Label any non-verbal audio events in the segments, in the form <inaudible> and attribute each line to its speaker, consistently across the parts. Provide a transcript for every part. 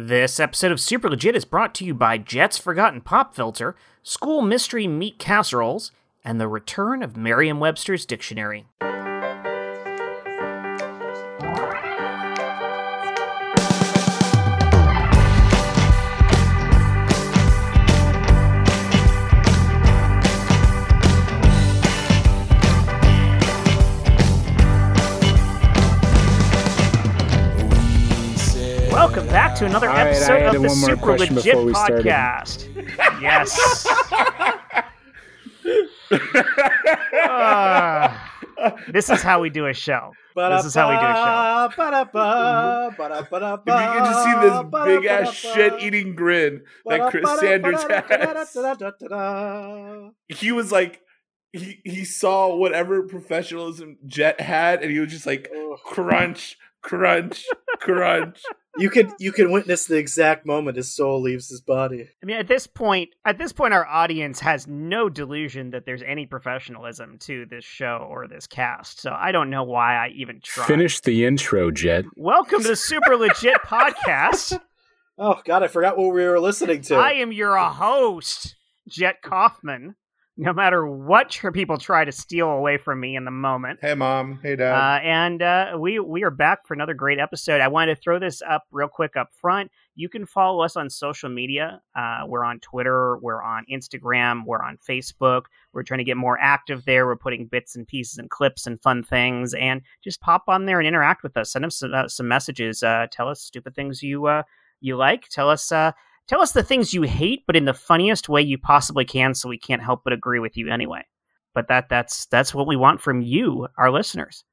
Speaker 1: This episode of Super Legit is brought to you by Jett's Forgotten Pop Filter, School Mystery Meat Casseroles, and the return of Merriam Webster's Dictionary. To another
Speaker 2: All right,
Speaker 1: episode
Speaker 2: had
Speaker 1: of the
Speaker 2: one
Speaker 1: Super
Speaker 2: question
Speaker 1: Legit
Speaker 2: we.
Speaker 1: Podcast. yes. Ah, this is how we do a show. This is how we do a show.
Speaker 3: If you can just see this big ass shit eating grin that Chris Sanders has. He was like, he, he saw whatever professionalism Jett had, and he was just like, crunch, crunch, crunch.
Speaker 4: You could you can witness the exact moment his soul leaves his body.
Speaker 1: I mean, at this point, at this point, our audience has no delusion that there's any professionalism to this show or this cast. So I don't know why I even tried.
Speaker 2: Finish the intro, Jett.
Speaker 1: Welcome to the Super Legit <laughs> Podcast.
Speaker 4: Oh God, I forgot what we were listening to.
Speaker 1: I am your host, Jett Kaufman. No matter what tr- people try to steal away from me in the moment.
Speaker 3: Hey, mom. Hey, dad.
Speaker 1: Uh, and uh, we we are back for another great episode. I wanted to throw this up real quick up front. You can follow us on social media. Uh, we're on Twitter, we're on Instagram, we're on Facebook. We're trying to get more active there. We're putting bits and pieces and clips and fun things, and just pop on there and interact with us. Send us some, uh, some messages. Uh, tell us stupid things you uh, you like. Tell us uh, tell us the things you hate, but in the funniest way you possibly can, so we can't help but agree with you anyway. But that that's that's what we want from you, our listeners.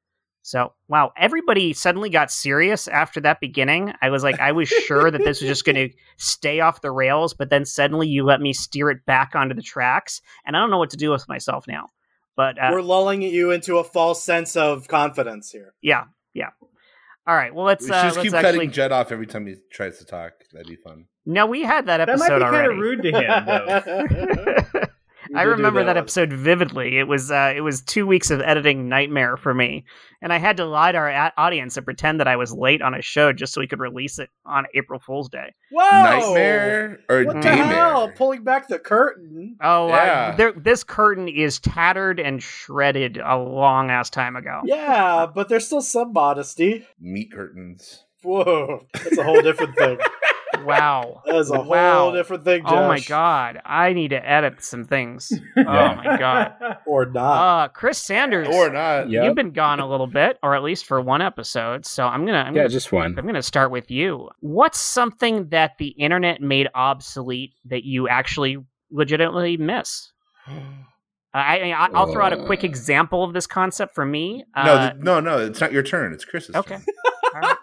Speaker 1: So wow, everybody suddenly got serious after that beginning. I was like, I was sure that this was just going <laughs> to stay off the rails, but then suddenly you let me steer it back onto the tracks, and I don't know what to do with myself now. But uh,
Speaker 4: we're lulling you into a false sense of confidence here.
Speaker 1: yeah, yeah. All right, well let's
Speaker 3: we
Speaker 1: uh,
Speaker 3: just
Speaker 1: let's
Speaker 3: keep
Speaker 1: actually.
Speaker 3: cutting Jett off every time he tries to talk. That'd be fun.
Speaker 1: No, we had that episode
Speaker 5: That
Speaker 1: episode
Speaker 5: might be kind of rude to him, though. <laughs> <laughs>
Speaker 1: I remember
Speaker 4: that
Speaker 1: that, episode vividly. It was uh, it was two weeks of editing nightmare for me, and I had to lie to our a- audience and pretend that I was late on a show just so we could release it on April Fool's Day.
Speaker 4: Whoa!
Speaker 3: Nightmare or
Speaker 4: What the hell? Pulling back the curtain.
Speaker 1: Oh,
Speaker 3: Yeah.
Speaker 1: I, there, this curtain is tattered and shredded a long ass time ago.
Speaker 4: Yeah, but there's still some modesty.
Speaker 3: Meat curtains.
Speaker 4: Whoa, that's a whole different thing. <laughs>
Speaker 1: Wow. <laughs>
Speaker 4: That is a
Speaker 1: Wow.
Speaker 4: whole different thing, Josh.
Speaker 1: Oh my god, I need to edit some things. <laughs> Oh my god. <laughs>
Speaker 4: Or not.
Speaker 1: Uh, Chris Sanders,
Speaker 3: Or not.
Speaker 2: Yep.
Speaker 1: you've been gone a little bit, or at least for one episode. So I'm gonna, I'm
Speaker 2: Yeah,
Speaker 1: gonna
Speaker 2: just one.
Speaker 1: I'm going to start with you. What's something that the internet made obsolete that you actually legitimately miss? I, I I'll throw out a quick
Speaker 2: Uh.
Speaker 1: example of this concept for me.
Speaker 3: No,
Speaker 1: Uh,
Speaker 3: th- no, no. It's not your turn. It's Chris's.
Speaker 1: okay.
Speaker 3: turn.
Speaker 1: All right.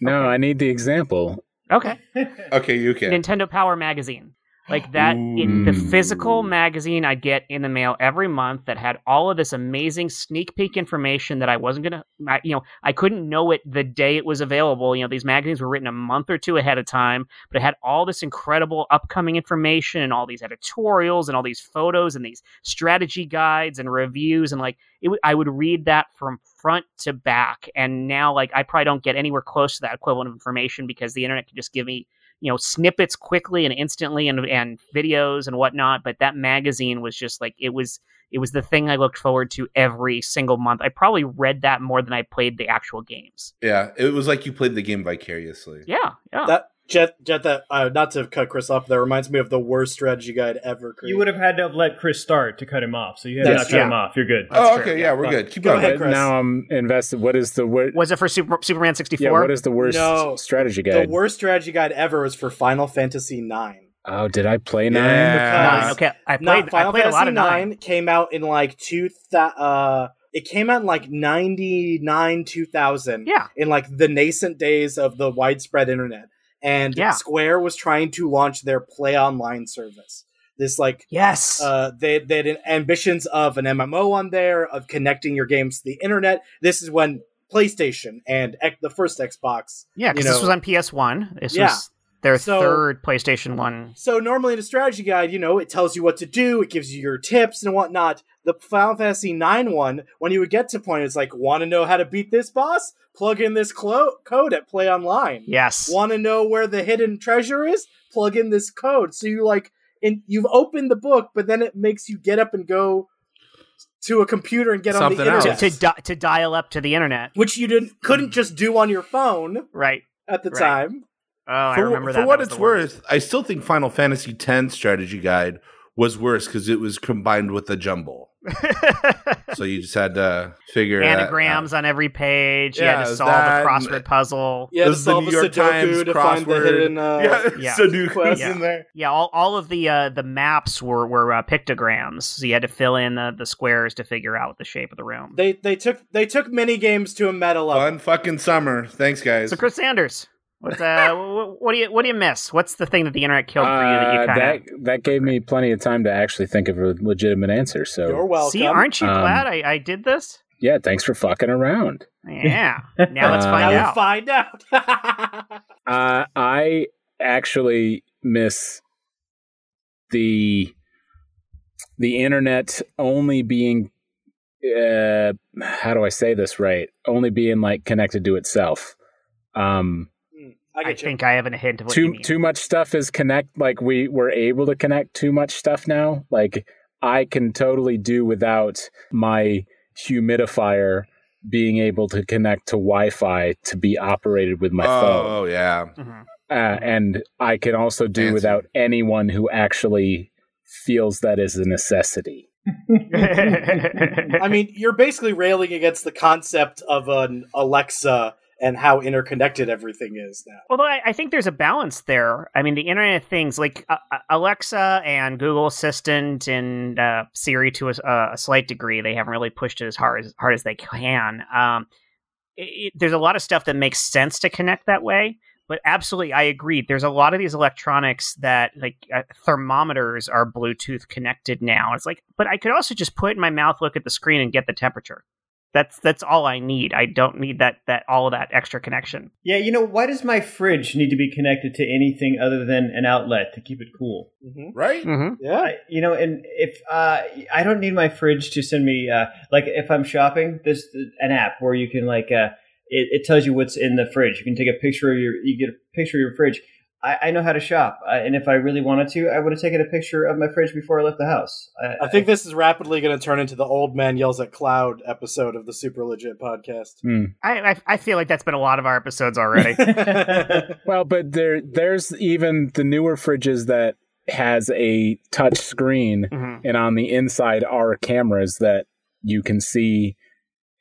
Speaker 2: No, I need the example.
Speaker 1: Okay. <laughs>
Speaker 3: Okay, you can.
Speaker 1: Nintendo Power Magazine. Like that, in the physical magazine I'd get in the mail every month that had all of this amazing sneak peek information that I wasn't gonna, I, you know, I couldn't know it the day it was available. You know, these magazines were written a month or two ahead of time, but it had all this incredible upcoming information and all these editorials and all these photos and these strategy guides and reviews and like it. w- I would read that from front to back, and now like I probably don't get anywhere close to that equivalent of information because the internet can just give me you know snippets quickly and instantly and and videos and whatnot but that magazine was just like it was it was the thing i looked forward to every single month. I probably read that more than i played the actual games.
Speaker 3: Yeah, it was like you played the game vicariously.
Speaker 1: yeah yeah.
Speaker 4: That Jett, Jett, that uh, not to cut Chris off. That reminds me of the worst strategy guide ever. Created.
Speaker 5: you would have had to have let Chris start to cut him off, so you had to
Speaker 4: That's
Speaker 5: not cut
Speaker 1: true.
Speaker 5: him off. You're good.
Speaker 3: oh, okay,
Speaker 1: true.
Speaker 3: yeah, we're
Speaker 4: Fine.
Speaker 3: good. Keep
Speaker 4: Go
Speaker 3: going.
Speaker 4: ahead, Chris.
Speaker 2: Now I'm invested. What is the wor-
Speaker 1: was it for Super, superman 64
Speaker 2: Yeah, what is the worst
Speaker 4: No.
Speaker 2: strategy guide?
Speaker 4: the worst strategy guide ever was for Final Fantasy Nine.
Speaker 2: oh, did I play nine?
Speaker 3: Yeah.
Speaker 1: Nine, okay i
Speaker 4: Not
Speaker 1: played i
Speaker 4: Final
Speaker 1: played a lot of nine
Speaker 4: came out in like two thou- uh it came out in like 99 2000
Speaker 1: yeah
Speaker 4: in like the nascent days of the widespread internet and
Speaker 1: Yeah.
Speaker 4: Square was trying to launch their play online service this like
Speaker 1: yes
Speaker 4: uh, they they had ambitions of an MMO on there of connecting your games to the internet. This is when PlayStation and X- the first Xbox,
Speaker 1: yeah because this was on ps1 this
Speaker 4: Yeah.
Speaker 1: was their
Speaker 4: So-
Speaker 1: third PlayStation One.
Speaker 4: So normally in a strategy guide, you know, it tells you what to do, it gives you your tips and whatnot. The Final Fantasy IX one, when you would get to point, it's like, want to know how to beat this boss? Plug in this clo- code at Play Online.
Speaker 1: Yes.
Speaker 4: Want to know where the hidden treasure is? Plug in this code. So you like, and you've opened the book, but then it makes you get up and go to a computer and get on the
Speaker 3: else.
Speaker 1: to,
Speaker 4: internet,
Speaker 1: to, di- to dial up to the internet.
Speaker 4: which you didn't couldn't just do on your phone
Speaker 1: Right.
Speaker 4: at the
Speaker 1: Right.
Speaker 4: time.
Speaker 1: Oh, I
Speaker 3: for,
Speaker 1: remember
Speaker 3: for what
Speaker 1: That
Speaker 3: it's
Speaker 1: the worst.
Speaker 3: worth, I still think Final Fantasy X strategy guide was worse because it was combined with a jumble. <laughs> so you just had to figure that
Speaker 1: Anagrams on every page. You had to
Speaker 3: is
Speaker 1: solve a crossword puzzle.
Speaker 4: You had to
Speaker 3: This is the New York Times
Speaker 4: Sudoku to find the
Speaker 3: crossword.
Speaker 4: hidden. Uh, <laughs>
Speaker 3: yeah,
Speaker 1: Yeah.
Speaker 3: Sudoku's
Speaker 4: Quest.
Speaker 3: in there.
Speaker 1: Yeah, all, all of the uh, the maps were were uh, pictograms, so you had to fill in the, the squares to figure out the shape of the room.
Speaker 4: They they took they took mini games to a meta level.
Speaker 3: Fun fucking summer. Thanks, guys.
Speaker 1: so, Chris Sanders, what, uh, <laughs> what, what do you what do you miss? What's the thing that the internet killed for you that you
Speaker 2: Uh,
Speaker 1: kind
Speaker 2: that that gave me plenty of time to actually think of a legitimate answer. So
Speaker 4: You're welcome.
Speaker 1: see? Aren't you
Speaker 2: Um,
Speaker 1: glad I, I did this?
Speaker 2: yeah, thanks for fucking around.
Speaker 1: Yeah. <laughs> Now let's
Speaker 2: Uh,
Speaker 1: find
Speaker 4: now
Speaker 1: out.
Speaker 4: find out. <laughs>
Speaker 2: Uh, I actually miss the the internet only being uh, how do I say this right? Only being like connected to itself. Um,
Speaker 4: I
Speaker 1: I
Speaker 4: get you.
Speaker 1: think I have a hint of what you
Speaker 2: too
Speaker 1: mean.
Speaker 2: too much stuff is connect like we we're able to connect too much stuff now. Like I can totally do without my humidifier being able to connect to Wi-Fi to be operated with my phone.
Speaker 3: oh, yeah.
Speaker 1: Mhm.
Speaker 2: Uh, and I can also do
Speaker 3: Fancy.
Speaker 2: without anyone who actually feels that is a necessity. <laughs> <laughs>
Speaker 4: I mean, you're basically railing against the concept of an Alexa and how interconnected everything is now.
Speaker 1: Although I, I think there's a balance there. I mean, the Internet of Things, like uh, uh, Alexa and Google Assistant and uh, Siri, to a, a slight degree, they haven't really pushed it as hard as hard as they can. Um, it, there's a lot of stuff that makes sense to connect that way. But absolutely, I agree. There's a lot of these electronics that, like uh, thermometers, are Bluetooth connected now. It's like, but I could also just put in my mouth, look at the screen, and get the temperature. That's that's all I need. I don't need that that all of that extra connection.
Speaker 5: Yeah, you know, why does my fridge need to be connected to anything other than an outlet to keep it cool?
Speaker 4: hmm
Speaker 3: Right?
Speaker 1: Mm-hmm.
Speaker 4: Yeah.
Speaker 5: I, you know, and if uh, I don't need my fridge to send me, uh, like, if I'm shopping, there's an app where you can like, uh, it, it tells you what's in the fridge. You can take a picture of your, you get a picture of your fridge. I, I know how to shop, uh, and if I really wanted to, I would have taken a picture of my fridge before I left the house. I,
Speaker 4: I think this is rapidly going to turn into the old man yells at cloud episode of the Super Legit podcast.
Speaker 2: Hmm.
Speaker 1: I, I I feel like that's been a lot of our episodes already. <laughs> <laughs>
Speaker 2: Well, but there there's even the newer fridges that has a touch screen
Speaker 1: Mhm.
Speaker 2: and on the inside are cameras that you can see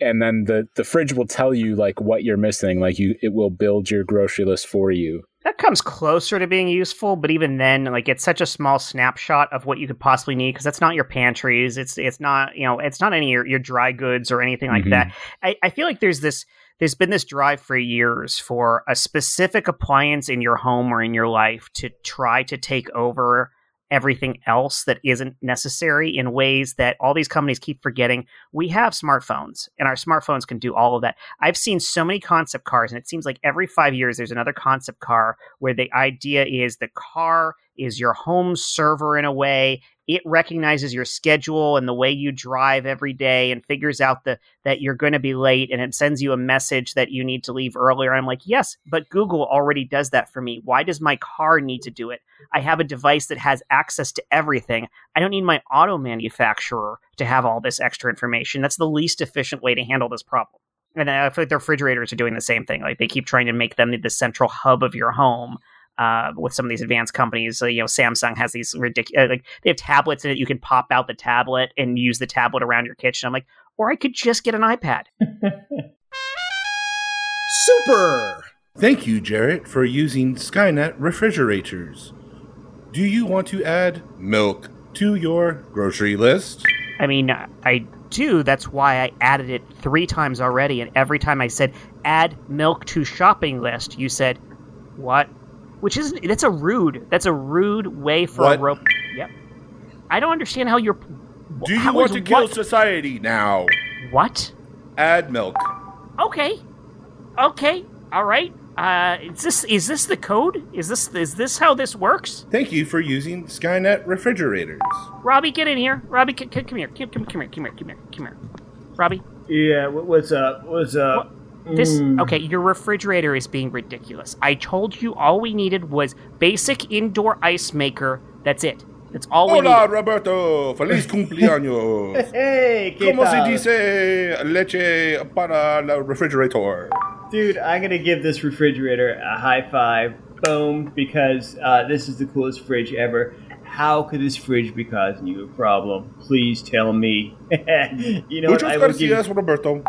Speaker 2: and then the the fridge will tell you like what you're missing like you it will build your grocery list for you
Speaker 1: That comes closer to being useful, but even then, like it's such a small snapshot of what you could possibly need because that's not your pantries. It's it's not you know it's not any of your, your dry goods or anything like
Speaker 2: Mhm.
Speaker 1: that. I, I feel like there's this there's been this drive for years for a specific appliance in your home or in your life to try to take over everything else that isn't necessary in ways that all these companies keep forgetting. We have smartphones and our smartphones can do all of that. I've seen so many concept cars and it seems like every 5 years there's another concept car where the idea is the car is your home server in a way. It recognizes your schedule and the way you drive every day and figures out the, that you're going to be late and it sends you a message that you need to leave earlier. I'm like, yes, but Google already does that for me. Why does my car need to do it? I have a device that has access to everything. I don't need my auto manufacturer to have all this extra information. That's the least efficient way to handle this problem. And I feel like the refrigerators are doing the same thing. Like they keep trying to make them the central hub of your home uh, with some of these advanced companies. So, you know, Samsung has these ridiculous, like they have tablets in it. You can pop out the tablet and use the tablet around your kitchen. I'm like, or I could just get an iPad. <laughs>
Speaker 4: Super.
Speaker 3: Thank you, Jarrett, for using Skynet refrigerators. Do you want to add milk to your grocery list?
Speaker 1: I mean, I do. That's why I added it three times already. And every time I said add milk to shopping list, you said what? Which isn't. That's a rude. That's a rude way for
Speaker 3: What?
Speaker 1: a rope. Yep. I don't understand how you're.
Speaker 3: Do you want
Speaker 1: is
Speaker 3: to kill
Speaker 1: what?
Speaker 3: society now?
Speaker 1: What?
Speaker 3: Add milk.
Speaker 1: Okay. Okay. All right. Uh, is this is this the code? Is this is this how this works?
Speaker 3: Thank you for using Skynet refrigerators.
Speaker 1: Robbie, get in here. Robbie, c- c- come here. Come, come, come here. Come here. Come here. Come here. Robbie,
Speaker 5: Yeah, what, what's up? What's up?
Speaker 1: This
Speaker 5: Mm.
Speaker 1: okay. Your refrigerator is being ridiculous. I told you all we needed was basic indoor ice maker. That's it. That's all we
Speaker 3: Hola,
Speaker 1: needed.
Speaker 3: Roberto. Feliz <laughs> cumpleaños. <laughs>
Speaker 5: Hey, ¿qué
Speaker 3: ¿Cómo se dice leche para el refrigerator?
Speaker 5: Dude, I'm gonna give this refrigerator a high five. Boom, because uh, this is the coolest fridge ever. How could this fridge be causing you a problem? Please tell me. <laughs> you know what?
Speaker 3: Muchos
Speaker 5: I will give.
Speaker 3: gracias, Roberto.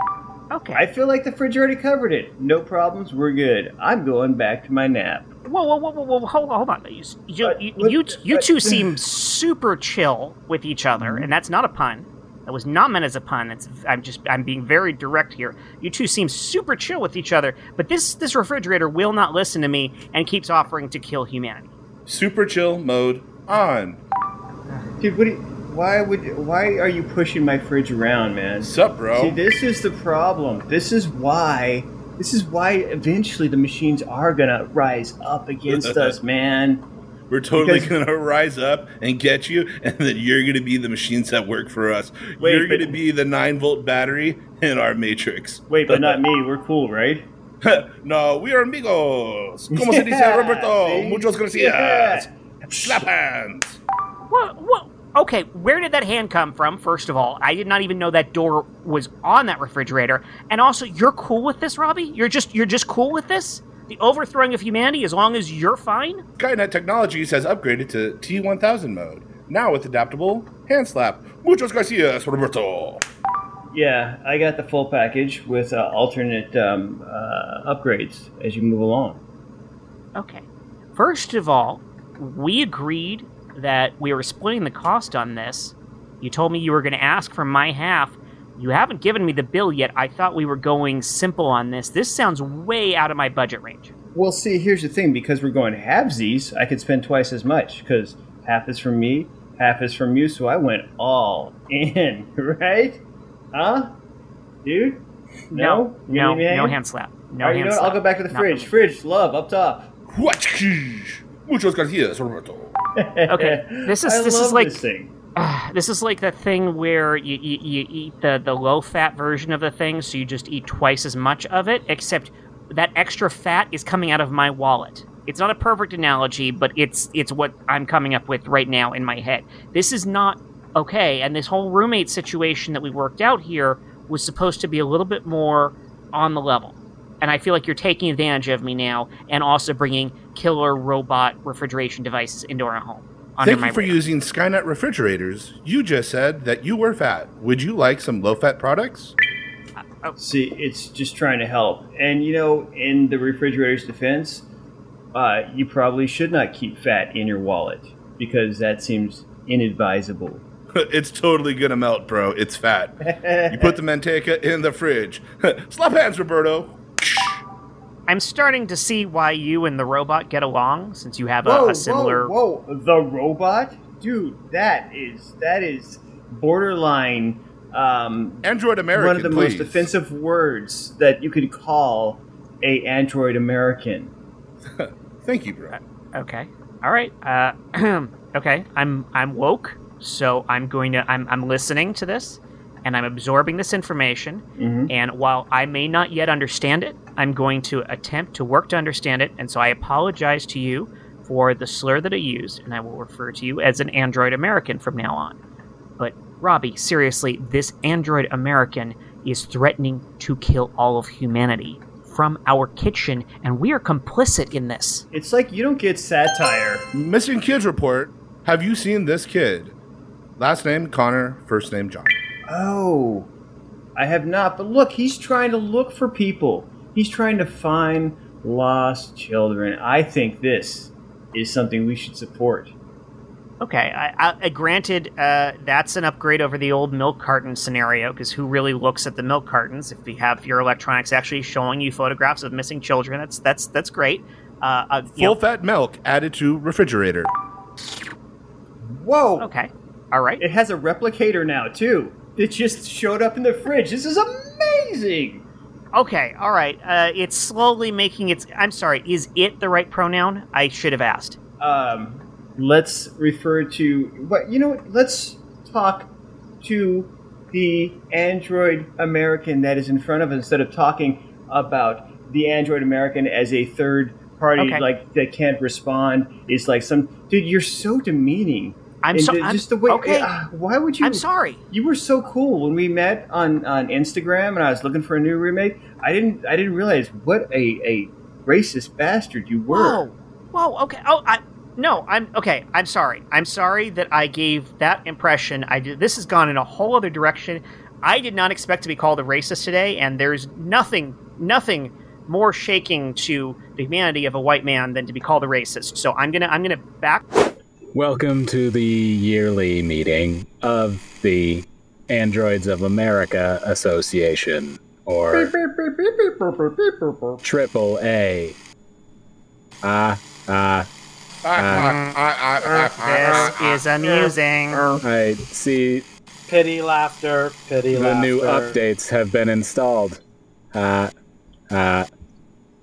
Speaker 1: Okay.
Speaker 5: I feel like the fridge already covered it. No problems. We're good. I'm going back to my nap.
Speaker 1: Whoa, whoa, whoa, whoa, whoa! Hold on, hold on. You, you,
Speaker 5: What?
Speaker 1: you,
Speaker 5: What?
Speaker 1: you, you
Speaker 5: What?
Speaker 1: two <laughs> seem super chill with each other, mm-hmm. and that's not a pun. That was not meant as a pun. It's I'm just I'm being very direct here. You two seem super chill with each other, but this this refrigerator will not listen to me and keeps offering to kill humanity.
Speaker 3: Super chill mode on.
Speaker 5: Dude, what? Do you, why would? Why are you pushing my fridge around, man?
Speaker 3: Sup, bro?
Speaker 5: See, this is the problem. This is why. This is why eventually the machines are gonna rise up against <laughs> us, man.
Speaker 3: We're totally
Speaker 5: Because-
Speaker 3: gonna rise up and get you, <laughs> and then you're gonna be the machines that work for us.
Speaker 5: Wait,
Speaker 3: you're
Speaker 5: but-
Speaker 3: gonna be the nine volt battery in our matrix.
Speaker 5: Wait, but not <laughs> me. We're cool, right?
Speaker 3: no, we are amigos. Como se dice, Roberto?
Speaker 5: see?
Speaker 3: Muchos gracias.
Speaker 5: Yeah.
Speaker 3: Slap hands.
Speaker 1: What? What? Okay, where did that hand come from? First of all, I did not even know that door was on that refrigerator. And also, you're cool with this, Robbie? You're just you're just cool with this? The overthrowing of humanity, as long as you're fine.
Speaker 3: Skynet Technologies has upgraded to T1000 mode, now with adaptable hand slap. Muchos gracias, Roberto.
Speaker 5: Yeah, I got the full package with uh, alternate um, uh, upgrades as you move along.
Speaker 1: Okay. First of all, we agreed that we were splitting the cost on this. You told me you were going to ask for my half. You haven't given me the bill yet. I thought we were going simple on this. This sounds way out of my budget range.
Speaker 5: Well, see, here's the thing: because we're going halvesies, I could spend twice as much because half is from me, half is from you. So I went all in, <laughs> right? Huh, dude? No, You
Speaker 1: no, no hand slap. No
Speaker 5: All right, you know what?
Speaker 1: slap.
Speaker 5: I'll go back to the
Speaker 1: Not
Speaker 5: fridge. Fridge, love, up top.
Speaker 3: Huachkish. Muchos gracias, Roberto. <laughs>
Speaker 1: Okay, this is-
Speaker 5: I
Speaker 1: this is like-
Speaker 5: this thing.
Speaker 1: Ah, <sighs> this is like the thing where you, you, you eat the, the low fat version of the thing, so you just eat twice as much of it, except that extra fat is coming out of my wallet. It's not a perfect analogy, but it's it's what I'm coming up with right now in my head. This is not okay, and this whole roommate situation that we worked out here was supposed to be a little bit more on the level. And I feel like you're taking advantage of me now, and also bringing killer robot refrigeration devices into our home.
Speaker 3: Thank you for
Speaker 1: radar.
Speaker 3: using Skynet refrigerators. You just said that you were fat. Would you like some low fat products?
Speaker 5: See, it's just trying to help. And you know, in the refrigerator's defense, uh, you probably should not keep fat in your wallet because that seems inadvisable. <laughs>
Speaker 3: it's totally gonna melt, bro. It's fat. <laughs> You put the manteca in the fridge. <laughs> Slap hands, Roberto.
Speaker 1: I'm starting to see why you and the robot get along, since you have a,
Speaker 5: whoa,
Speaker 1: a similar.
Speaker 5: whoa, whoa! The robot, dude, that is that is borderline. Um,
Speaker 3: Android American,
Speaker 5: one of the
Speaker 3: please.
Speaker 5: most offensive words that you could call a android American. <laughs>
Speaker 3: Thank you, bro.
Speaker 1: Okay, all right. Uh, <clears throat> okay, I'm I'm woke, so I'm going to I'm I'm listening to this, and I'm absorbing this information.
Speaker 5: hmm
Speaker 1: And while I may not yet understand it, I'm going to attempt to work to understand it. And so I apologize to you for the slur that I used, and I will refer to you as an Android American from now on. But Robbie, seriously, this Android American is threatening to kill all of humanity from our kitchen, and we are complicit in this.
Speaker 5: It's like you don't get satire.
Speaker 3: Missing kids report. Have you seen this kid? Last name Connor, first name John.
Speaker 5: Oh, I have not. But look, he's trying to look for people. He's trying to find lost children. I think this is something we should support.
Speaker 1: Okay, I, I, I granted uh, that's an upgrade over the old milk carton scenario because who really looks at the milk cartons if you have your electronics actually showing you photographs of missing children? That's that's that's great. Uh, uh,
Speaker 3: Full
Speaker 1: know-
Speaker 3: fat milk added to refrigerator.
Speaker 5: Whoa!
Speaker 1: okay, all right.
Speaker 5: It has a replicator now too. It just showed up in the fridge. This is amazing.
Speaker 1: Okay, all right. Uh, it's slowly making its. I'm sorry. Is it the right pronoun? I should have asked.
Speaker 5: Um, let's refer to. But you know, what? let's talk to the Android American that is in front of us instead of talking about the Android American as a third party,
Speaker 1: Okay.
Speaker 5: like that can't respond. Is like some dude. You're so demeaning.
Speaker 1: I'm
Speaker 5: And
Speaker 1: so. I'm-
Speaker 5: just the way.
Speaker 1: Okay.
Speaker 5: uh, why would you?
Speaker 1: I'm sorry.
Speaker 5: You were so cool when we met on, on Instagram, and I was looking for a new roommate. I didn't I didn't realize what a, a racist bastard you were.
Speaker 1: Whoa. Whoa. Okay. Oh, I. No, I'm okay. I'm sorry. I'm sorry that I gave that impression. I did. This has gone in a whole other direction. I did not expect to be called a racist today, and there's nothing, nothing more shaking to the humanity of a white man than to be called a racist. So I'm gonna, I'm gonna back.
Speaker 2: Welcome to the yearly meeting of the Androids of America Association, or Triple A. Ah, ah.
Speaker 3: Ah, ah, ah, ah, ah,
Speaker 1: This
Speaker 3: ah,
Speaker 1: is amusing.
Speaker 2: I see
Speaker 4: Pity laughter, pity
Speaker 2: the
Speaker 4: laughter.
Speaker 2: new updates have been installed. Ah, ah,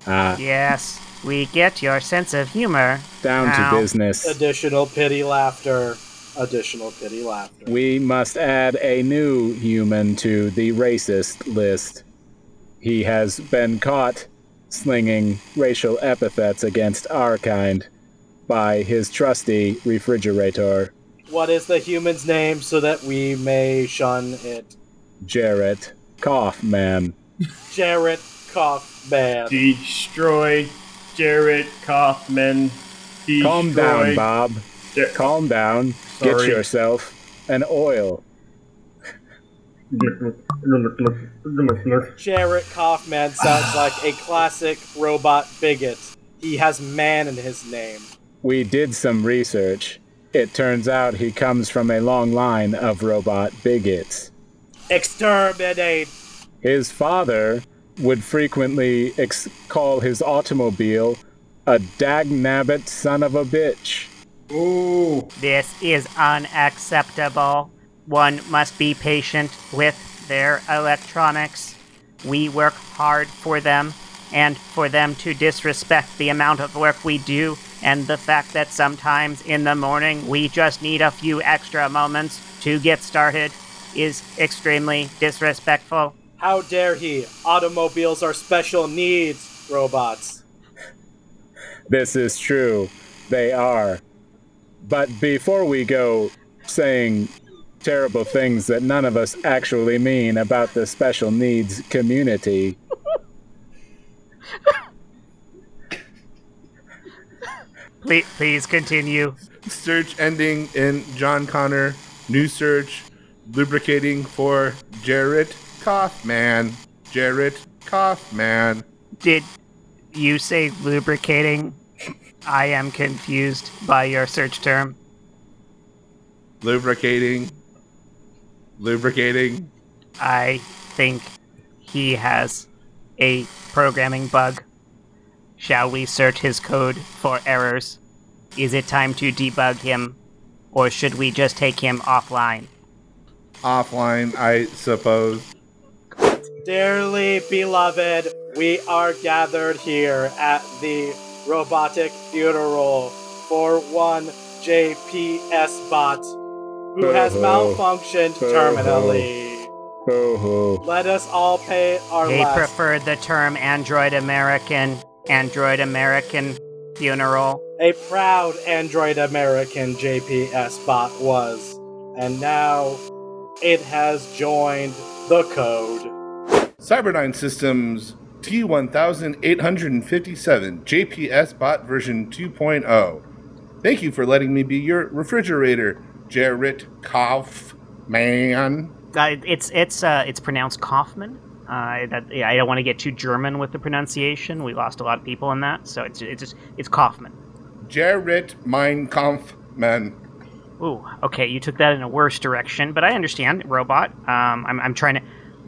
Speaker 2: ah.
Speaker 1: Yes, we get your sense of humor.
Speaker 2: Down
Speaker 1: Ow.
Speaker 2: to business.
Speaker 4: Additional pity laughter. Additional pity laughter.
Speaker 2: We must add a new human to the racist list. He has been caught slinging racial epithets against our kind by his trusty refrigerator,
Speaker 4: What is the human's name so that we may shun it?
Speaker 2: Jarrett Kaufman.
Speaker 4: Jarrett Kaufman.
Speaker 5: Destroy Jarrett Kaufman. Destroy.
Speaker 2: Calm down, Bob.
Speaker 5: Jar-
Speaker 2: Calm down. Get yourself an oil.
Speaker 4: Jarrett Kaufman sounds like a classic robot bigot. He has man in his name.
Speaker 2: We did some research. It turns out he comes from a long line of robot bigots.
Speaker 4: Exterminate!
Speaker 2: His father would frequently ex- call his automobile a dagnabbit son of a bitch.
Speaker 5: Ooh.
Speaker 1: This is unacceptable. One must be patient with their electronics. We work hard for them, and for them to disrespect the amount of work we do, and the fact that sometimes in the morning we just need a few extra moments to get started is extremely disrespectful.
Speaker 4: How dare he? Automobiles are special needs robots.
Speaker 2: This is true. They are. But before we go saying terrible things that none of us actually mean about the special needs community, <laughs>
Speaker 1: Please, please continue.
Speaker 3: Search ending in John Connor. New search. Lubricating for Jarrett Kaufman. Jarrett Kaufman.
Speaker 1: Did you say lubricating? I am confused by your search term.
Speaker 3: Lubricating. Lubricating.
Speaker 1: I think he has a programming bug. Shall we search his code for errors? Is it time to debug him? Or should we just take him offline?
Speaker 3: Offline, I suppose.
Speaker 4: Dearly beloved, we are gathered here at the robotic funeral for one JPS bot who has
Speaker 2: Boo-hoo.
Speaker 4: malfunctioned
Speaker 2: Boo-hoo.
Speaker 4: terminally.
Speaker 2: ho ho.
Speaker 4: Let us all pay our
Speaker 1: They
Speaker 4: last.
Speaker 1: preferred the term Android American, Android American funeral.
Speaker 4: A proud Android American JPS bot was, and now it has joined the code.
Speaker 3: Cyberdyne Systems T1857 JPS bot version 2.0. Thank you for letting me be your refrigerator, Jarrett Kaufman.
Speaker 1: Uh, it's it's uh, it's pronounced Kaufman. Uh, that, yeah, I don't want to get too German with the pronunciation. We lost a lot of people in that, so it's it's just it's Kaufman.
Speaker 3: Jarrett Mein Kampfman.
Speaker 1: Ooh, okay, you took that in a worse direction, but I understand. Robot. Um, I'm, I'm trying to.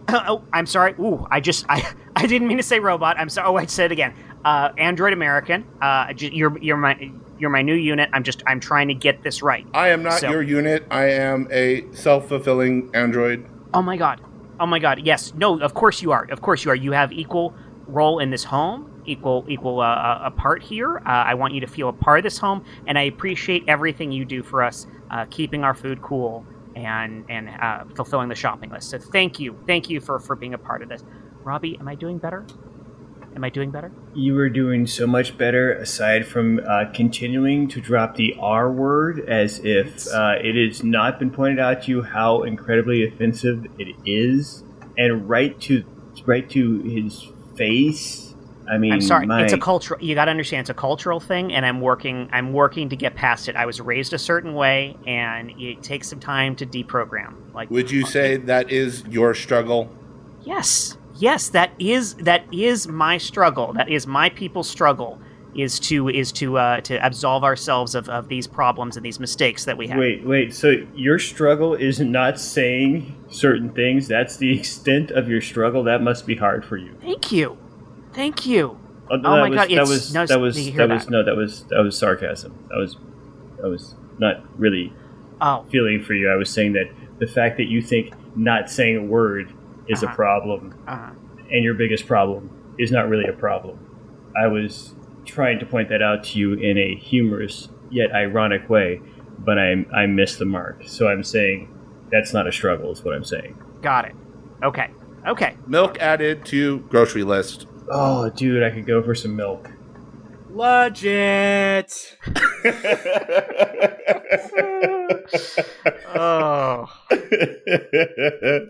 Speaker 1: <coughs> Oh, I'm sorry. Ooh, I just I <laughs> I didn't mean to say robot. I'm sorry. Oh, I said it again. Uh, Android American. Uh, you're you're my you're my new unit. I'm just I'm trying to get this right.
Speaker 3: I am not
Speaker 1: So-
Speaker 3: your unit. I am a self fulfilling android.
Speaker 1: Oh my god. Oh my God! Yes, no. Of course you are. Of course you are. You have equal role in this home, equal equal uh, a part here. Uh, I want you to feel a part of this home, and I appreciate everything you do for us, uh, keeping our food cool and and uh, fulfilling the shopping list. So thank you, thank you for for being a part of this. Robbie, am I doing better? Am I doing better?
Speaker 5: You were doing so much better, aside from uh, continuing to drop the R word as if uh, it has not been pointed out to you how incredibly offensive it is, and right to right to his face. I mean,
Speaker 1: I'm sorry.
Speaker 5: my-
Speaker 1: It's a cultural. You got to understand, it's a cultural thing, and I'm working. I'm working to get past it. I was raised a certain way, and it takes some time to deprogram. Like,
Speaker 3: Would you say that is your struggle?
Speaker 1: yes, yes, that is that is my struggle. That is my people's struggle. Is to is to uh, to absolve ourselves of, of these problems and these mistakes that we have.
Speaker 5: Wait, wait. So your struggle is not saying certain things. That's the <laughs> extent of your struggle. That must be hard for you.
Speaker 1: Thank you, thank you.
Speaker 5: Oh,
Speaker 1: Oh my
Speaker 5: was,
Speaker 1: God,
Speaker 5: That
Speaker 1: it's-
Speaker 5: was
Speaker 1: no,
Speaker 5: that was
Speaker 1: did you
Speaker 5: that
Speaker 1: hear
Speaker 5: was
Speaker 1: that?
Speaker 5: no. That was that was sarcasm. That was that was not really
Speaker 1: Oh,
Speaker 5: feeling for you. I was saying that the fact that you think not saying a word is
Speaker 1: Uh-huh.
Speaker 5: a problem,
Speaker 1: uh,
Speaker 5: and your biggest problem is not really a problem. I was trying to point that out to you in a humorous yet ironic way, but I I missed the mark. So I'm saying that's not a struggle. Is what I'm saying.
Speaker 1: got it. Okay, okay.
Speaker 3: Milk added to grocery list.
Speaker 5: Oh, dude, I could go for some milk.
Speaker 4: Legit.
Speaker 1: Oh, <laughs>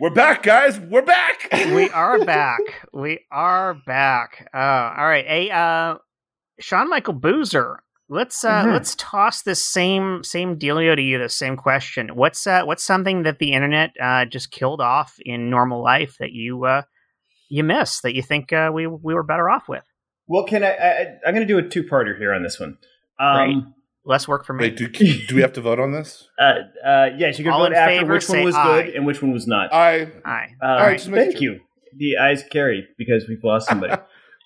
Speaker 3: We're back, guys. We're back.
Speaker 1: we are <laughs> back. We are back. Uh, all right. Hey, uh, Sean Michael Boozer. Let's uh,
Speaker 5: Mhm.
Speaker 1: let's toss this same same dealio to you. The same question. What's uh, what's something that the internet uh, just killed off in normal life that you uh, you miss that you think uh, we we were better off with?
Speaker 5: Well, can I? I I'm going to do a two-parter here on this one. Um,
Speaker 1: Less work for me.
Speaker 3: Wait, do, do we have to vote on this? <laughs>
Speaker 5: uh, uh, yes, you can
Speaker 1: All
Speaker 5: vote after
Speaker 1: favor,
Speaker 5: which one was
Speaker 1: aye.
Speaker 5: good and which one was not.
Speaker 3: I
Speaker 1: Aye.
Speaker 5: Uh,
Speaker 3: All right, just
Speaker 5: thank you. The eyes carry because we've lost somebody.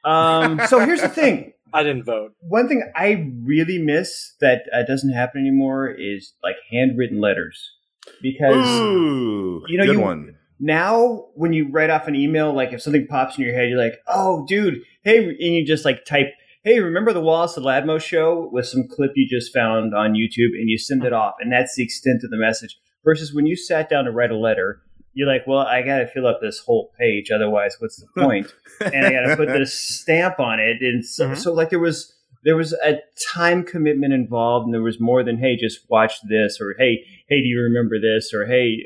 Speaker 5: um, so here's the thing. <laughs>
Speaker 4: I didn't vote.
Speaker 5: One thing I really miss that uh, doesn't happen anymore is like handwritten letters because
Speaker 3: Ooh,
Speaker 5: you know,
Speaker 3: good
Speaker 5: you-
Speaker 3: one.
Speaker 5: Now when you write off an email, like if something pops in your head, you're like, "Oh, dude, hey," and you just like type, "Hey, remember the Wallace and Ladmo show?" with some clip you just found on YouTube, and you send it off, and that's the extent of the message. Versus when you sat down to write a letter, you're like, "Well, I got to fill up this whole page, otherwise, what's the point?" <laughs> and I got to put this stamp on it, and so,
Speaker 1: Mhm.
Speaker 5: so like there was. There was a time commitment involved, and there was more than "Hey, just watch this," or "Hey, hey, do you remember this?" or "Hey,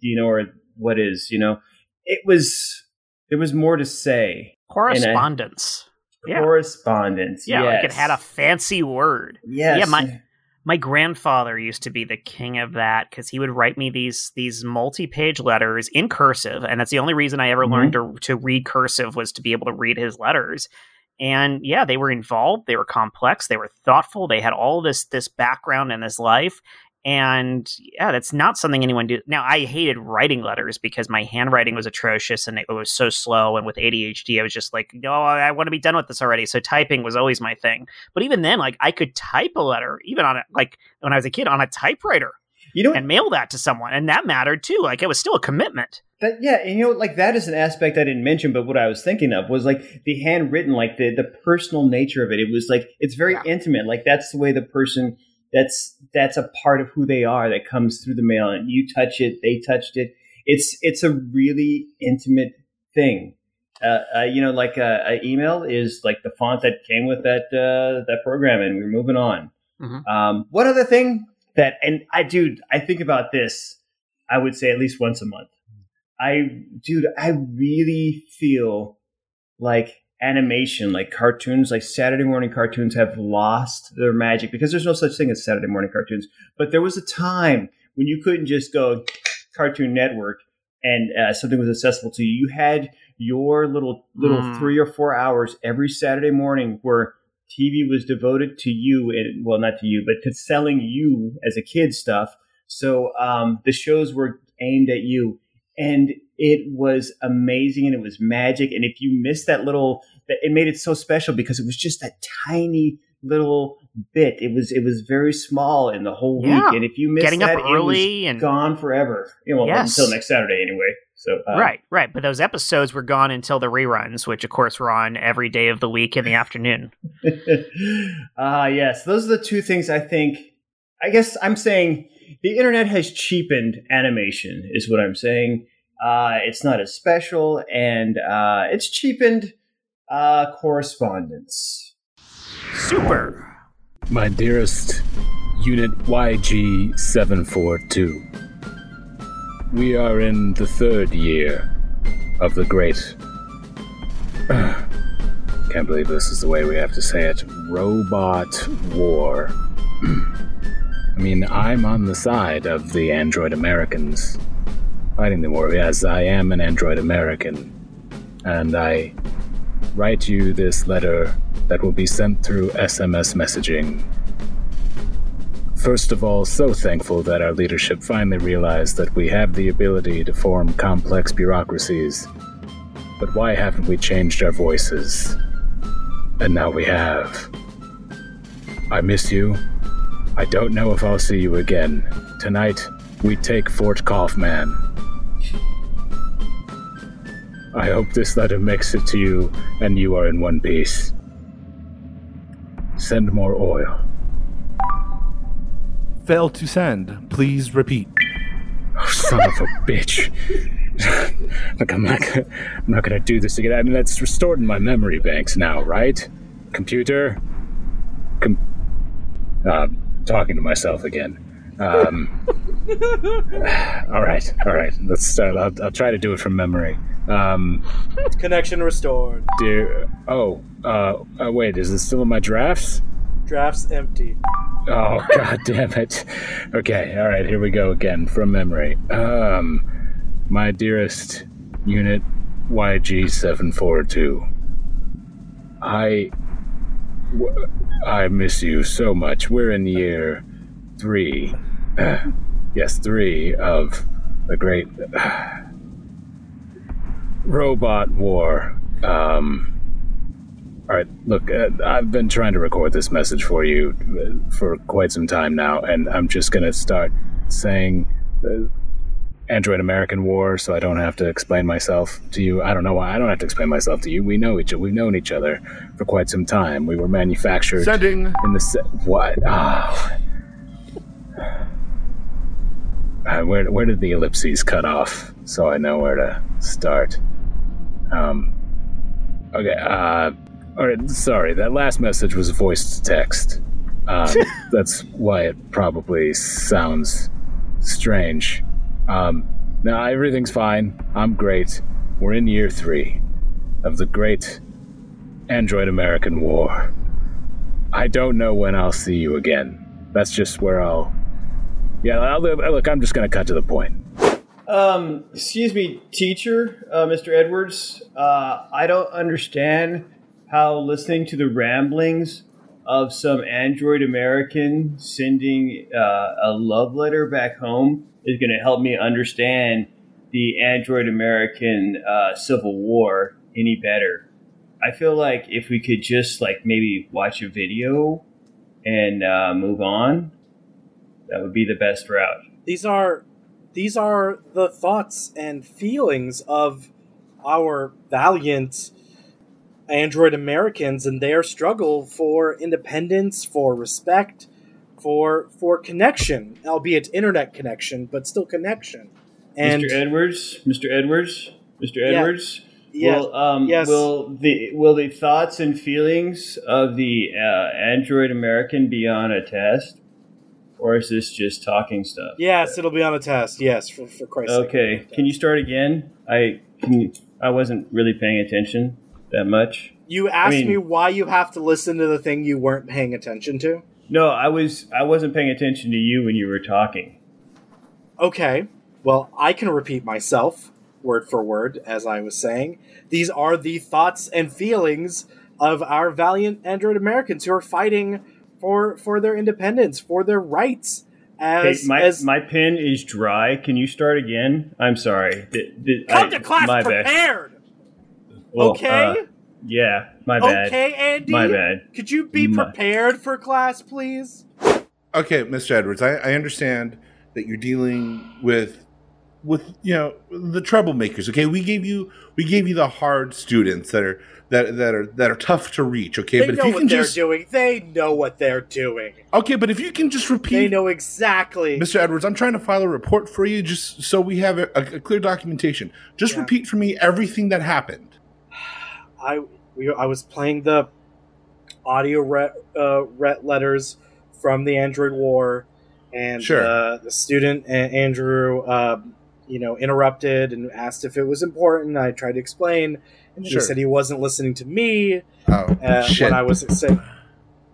Speaker 5: do you know or what is?" You know, it was there was more to say.
Speaker 1: Correspondence. Yeah.
Speaker 5: Correspondence.
Speaker 1: Yeah,
Speaker 5: yes.
Speaker 1: like it had a fancy word.
Speaker 5: yes.
Speaker 1: Yeah, my- my grandfather used to be the king of that because he would write me these these multi-page letters in cursive and that's the only reason i ever
Speaker 5: Mhm.
Speaker 1: learned to, to read cursive was to be able to read his letters and yeah they were involved they were complex they were thoughtful they had all this this background in his life and yeah that's not something anyone do now i hated writing letters because my handwriting was atrocious and it was so slow and with adhd i was just like no i want to be done with this already so typing was always my thing but even then, like I could type a letter, even on a like when I was a kid, on a typewriter
Speaker 5: you know
Speaker 1: and mail that to someone, and that mattered too. Like it was still a commitment.
Speaker 5: that yeah, and you know like that is an aspect I didn't mention, but what I was thinking of was like the handwritten, like the the personal nature of it. It was like it's very
Speaker 1: Yeah.
Speaker 5: intimate. Like that's the way the person that's that's a part of who they are that comes through the mail, and you touch it, they touched it. It's it's a really intimate thing. Uh, uh, you know, like uh, a email is like the font that came with that uh, that program, and we're moving on.
Speaker 1: Mhm.
Speaker 5: Um, one other thing that, and I, dude, I think about this. I would say at least once a month. I, dude, I really feel like animation, like cartoons, like Saturday morning cartoons have lost their magic because there's no such thing as Saturday morning cartoons. But there was a time when you couldn't just go Cartoon Network and uh, something was accessible to you. You had your little little
Speaker 1: Mm.
Speaker 5: three or four hours every Saturday morning where TV was devoted to you, and well, not to you, but to selling you as a kid stuff. So um, the shows were aimed at you, and it was amazing, and it was magic. And if you missed that little, it made it so special because it was just that tiny little bit. It was it was very small in the whole
Speaker 1: Yeah.
Speaker 5: week, and if you missed
Speaker 1: Getting
Speaker 5: that,
Speaker 1: early
Speaker 5: it was
Speaker 1: and-
Speaker 5: gone forever. You know, well,
Speaker 1: Yes.
Speaker 5: until next Saturday anyway. So uh,
Speaker 1: right, right. But those episodes were gone until the reruns, which of course were on every day of the week in the afternoon. <laughs>
Speaker 5: Ah, yes. Those are the two things I think. I guess I'm saying the internet has cheapened animation, is what I'm saying. Uh, it's not as special, and uh, it's cheapened uh, correspondence.
Speaker 1: Super.
Speaker 2: My dearest Unit YG742, we are in the third year of the great. <sighs> Can't believe this is the way we have to say it. Robot War. <clears throat> I mean, I'm on the side of the Android Americans fighting the war. Yes, I am an Android American. And I write you this letter that will be sent through SMS messaging. First of all, so thankful that our leadership finally realized that we have the ability to form complex bureaucracies. But why haven't we changed our voices? And now we have. I miss you. I don't know if I'll see you again. Tonight, we take Fort Kaufman. I hope this letter makes it to you and you are in one piece. Send more oil.
Speaker 3: Failed to send. Please repeat.
Speaker 2: Oh, son of a bitch. <laughs> Look, I'm not gonna, I'm not gonna do this again. I mean, that's restored in my memory banks now, right? Computer? Com- uh, talking to myself again. Um, <sighs> all right, all right. Let's start. I'll, I'll try to do it from memory. Um,
Speaker 4: Connection restored.
Speaker 2: dear. Oh, uh, uh, wait. Is it still in my drafts?
Speaker 4: Drafts empty.
Speaker 2: Oh <laughs> god damn it. Okay, all right, here we go again from memory. Um my dearest unit YG742. I w- I miss you so much. We're in year 3. <sighs> Yes, 3 of the great <sighs> robot war. Um all right, look, uh, I've been trying to record this message for you uh, for quite some time now, and I'm just going to start saying uh, Android American War so I don't have to explain myself to you. I don't know why I don't have to explain myself to you. We know each other. We've known each other for quite some time. We were manufactured
Speaker 3: Sending.
Speaker 2: in the se- what? Oh. Uh, where where did the ellipses cut off? So I know where to start. Um. Okay. Uh. All right. Sorry, that last message was voice to text. Um, <laughs> that's why it probably sounds strange. Um. Now everything's fine. I'm great. We're in year three of the great Android American War. I don't know when I'll see you again. That's just where I'll. Yeah, I'll, look, I'm just going to cut to the point.
Speaker 5: Um, excuse me, teacher, uh, Mr. Edwards. Uh, I don't understand how listening to the ramblings of some Android American sending uh, a love letter back home is going to help me understand the Android American uh, Civil War any better. I feel like if we could just like maybe watch a video and uh, move on, that would be the best route.
Speaker 4: These are these are the thoughts and feelings of our valiant Android Americans and their struggle for independence, for respect, for for connection, albeit internet connection, but still connection. And
Speaker 5: Mr. Edwards, Mr. Edwards, Mr.
Speaker 4: Yeah.
Speaker 5: Edwards.
Speaker 4: yes,
Speaker 5: Will, um,
Speaker 4: yes.
Speaker 5: will the will the thoughts and feelings of the uh, Android American be on a test, or is this just talking stuff?
Speaker 4: yes, it'll be on a test. Yes, for, for Christ's sake.
Speaker 5: Okay, can you start again? I can. You, I wasn't really paying attention that much.
Speaker 4: You asked
Speaker 5: mean-
Speaker 4: me why you have to listen to the thing you weren't paying attention to.
Speaker 5: No, I was. I wasn't paying attention to you when you were talking.
Speaker 4: Okay, well, I can repeat myself word for word as I was saying. These are the thoughts and feelings of our valiant Android Americans who are fighting for for their independence, for their rights.
Speaker 5: Hey,
Speaker 4: As,
Speaker 5: my
Speaker 4: as
Speaker 5: my pen is dry. Can you start again? I'm sorry. Did- did-
Speaker 4: come
Speaker 5: I-
Speaker 4: to class
Speaker 5: my bad.
Speaker 4: prepared.
Speaker 5: Well,
Speaker 4: okay,
Speaker 5: uh, Yeah, my bad.
Speaker 4: Okay, Andy.
Speaker 5: My bad.
Speaker 4: Could you be
Speaker 5: My-
Speaker 4: prepared for class, please?
Speaker 3: Okay, Mr. Edwards, I, I understand that you're dealing with with you know the troublemakers. Okay, we gave you we gave you the hard students that are that that are that are tough to reach. Okay,
Speaker 4: they
Speaker 3: but if you
Speaker 4: what
Speaker 3: can
Speaker 4: they're
Speaker 3: just
Speaker 4: doing. They know what they're doing.
Speaker 3: okay, but if you can just repeat They
Speaker 4: know exactly.
Speaker 3: Mr. Edwards, I'm trying to file a report for you just so we have a, a clear documentation. Just
Speaker 4: Yeah.
Speaker 3: repeat for me everything that happened. <sighs>
Speaker 4: I we, I was playing the audio re, uh, ret letters from the Android War, and
Speaker 3: Sure.
Speaker 4: uh, the student Andrew, um, you know, interrupted and asked if it was important. I tried to explain, and
Speaker 3: Sure.
Speaker 4: he said he wasn't listening to me
Speaker 3: Oh
Speaker 4: uh,
Speaker 3: shit!
Speaker 4: when I was saying.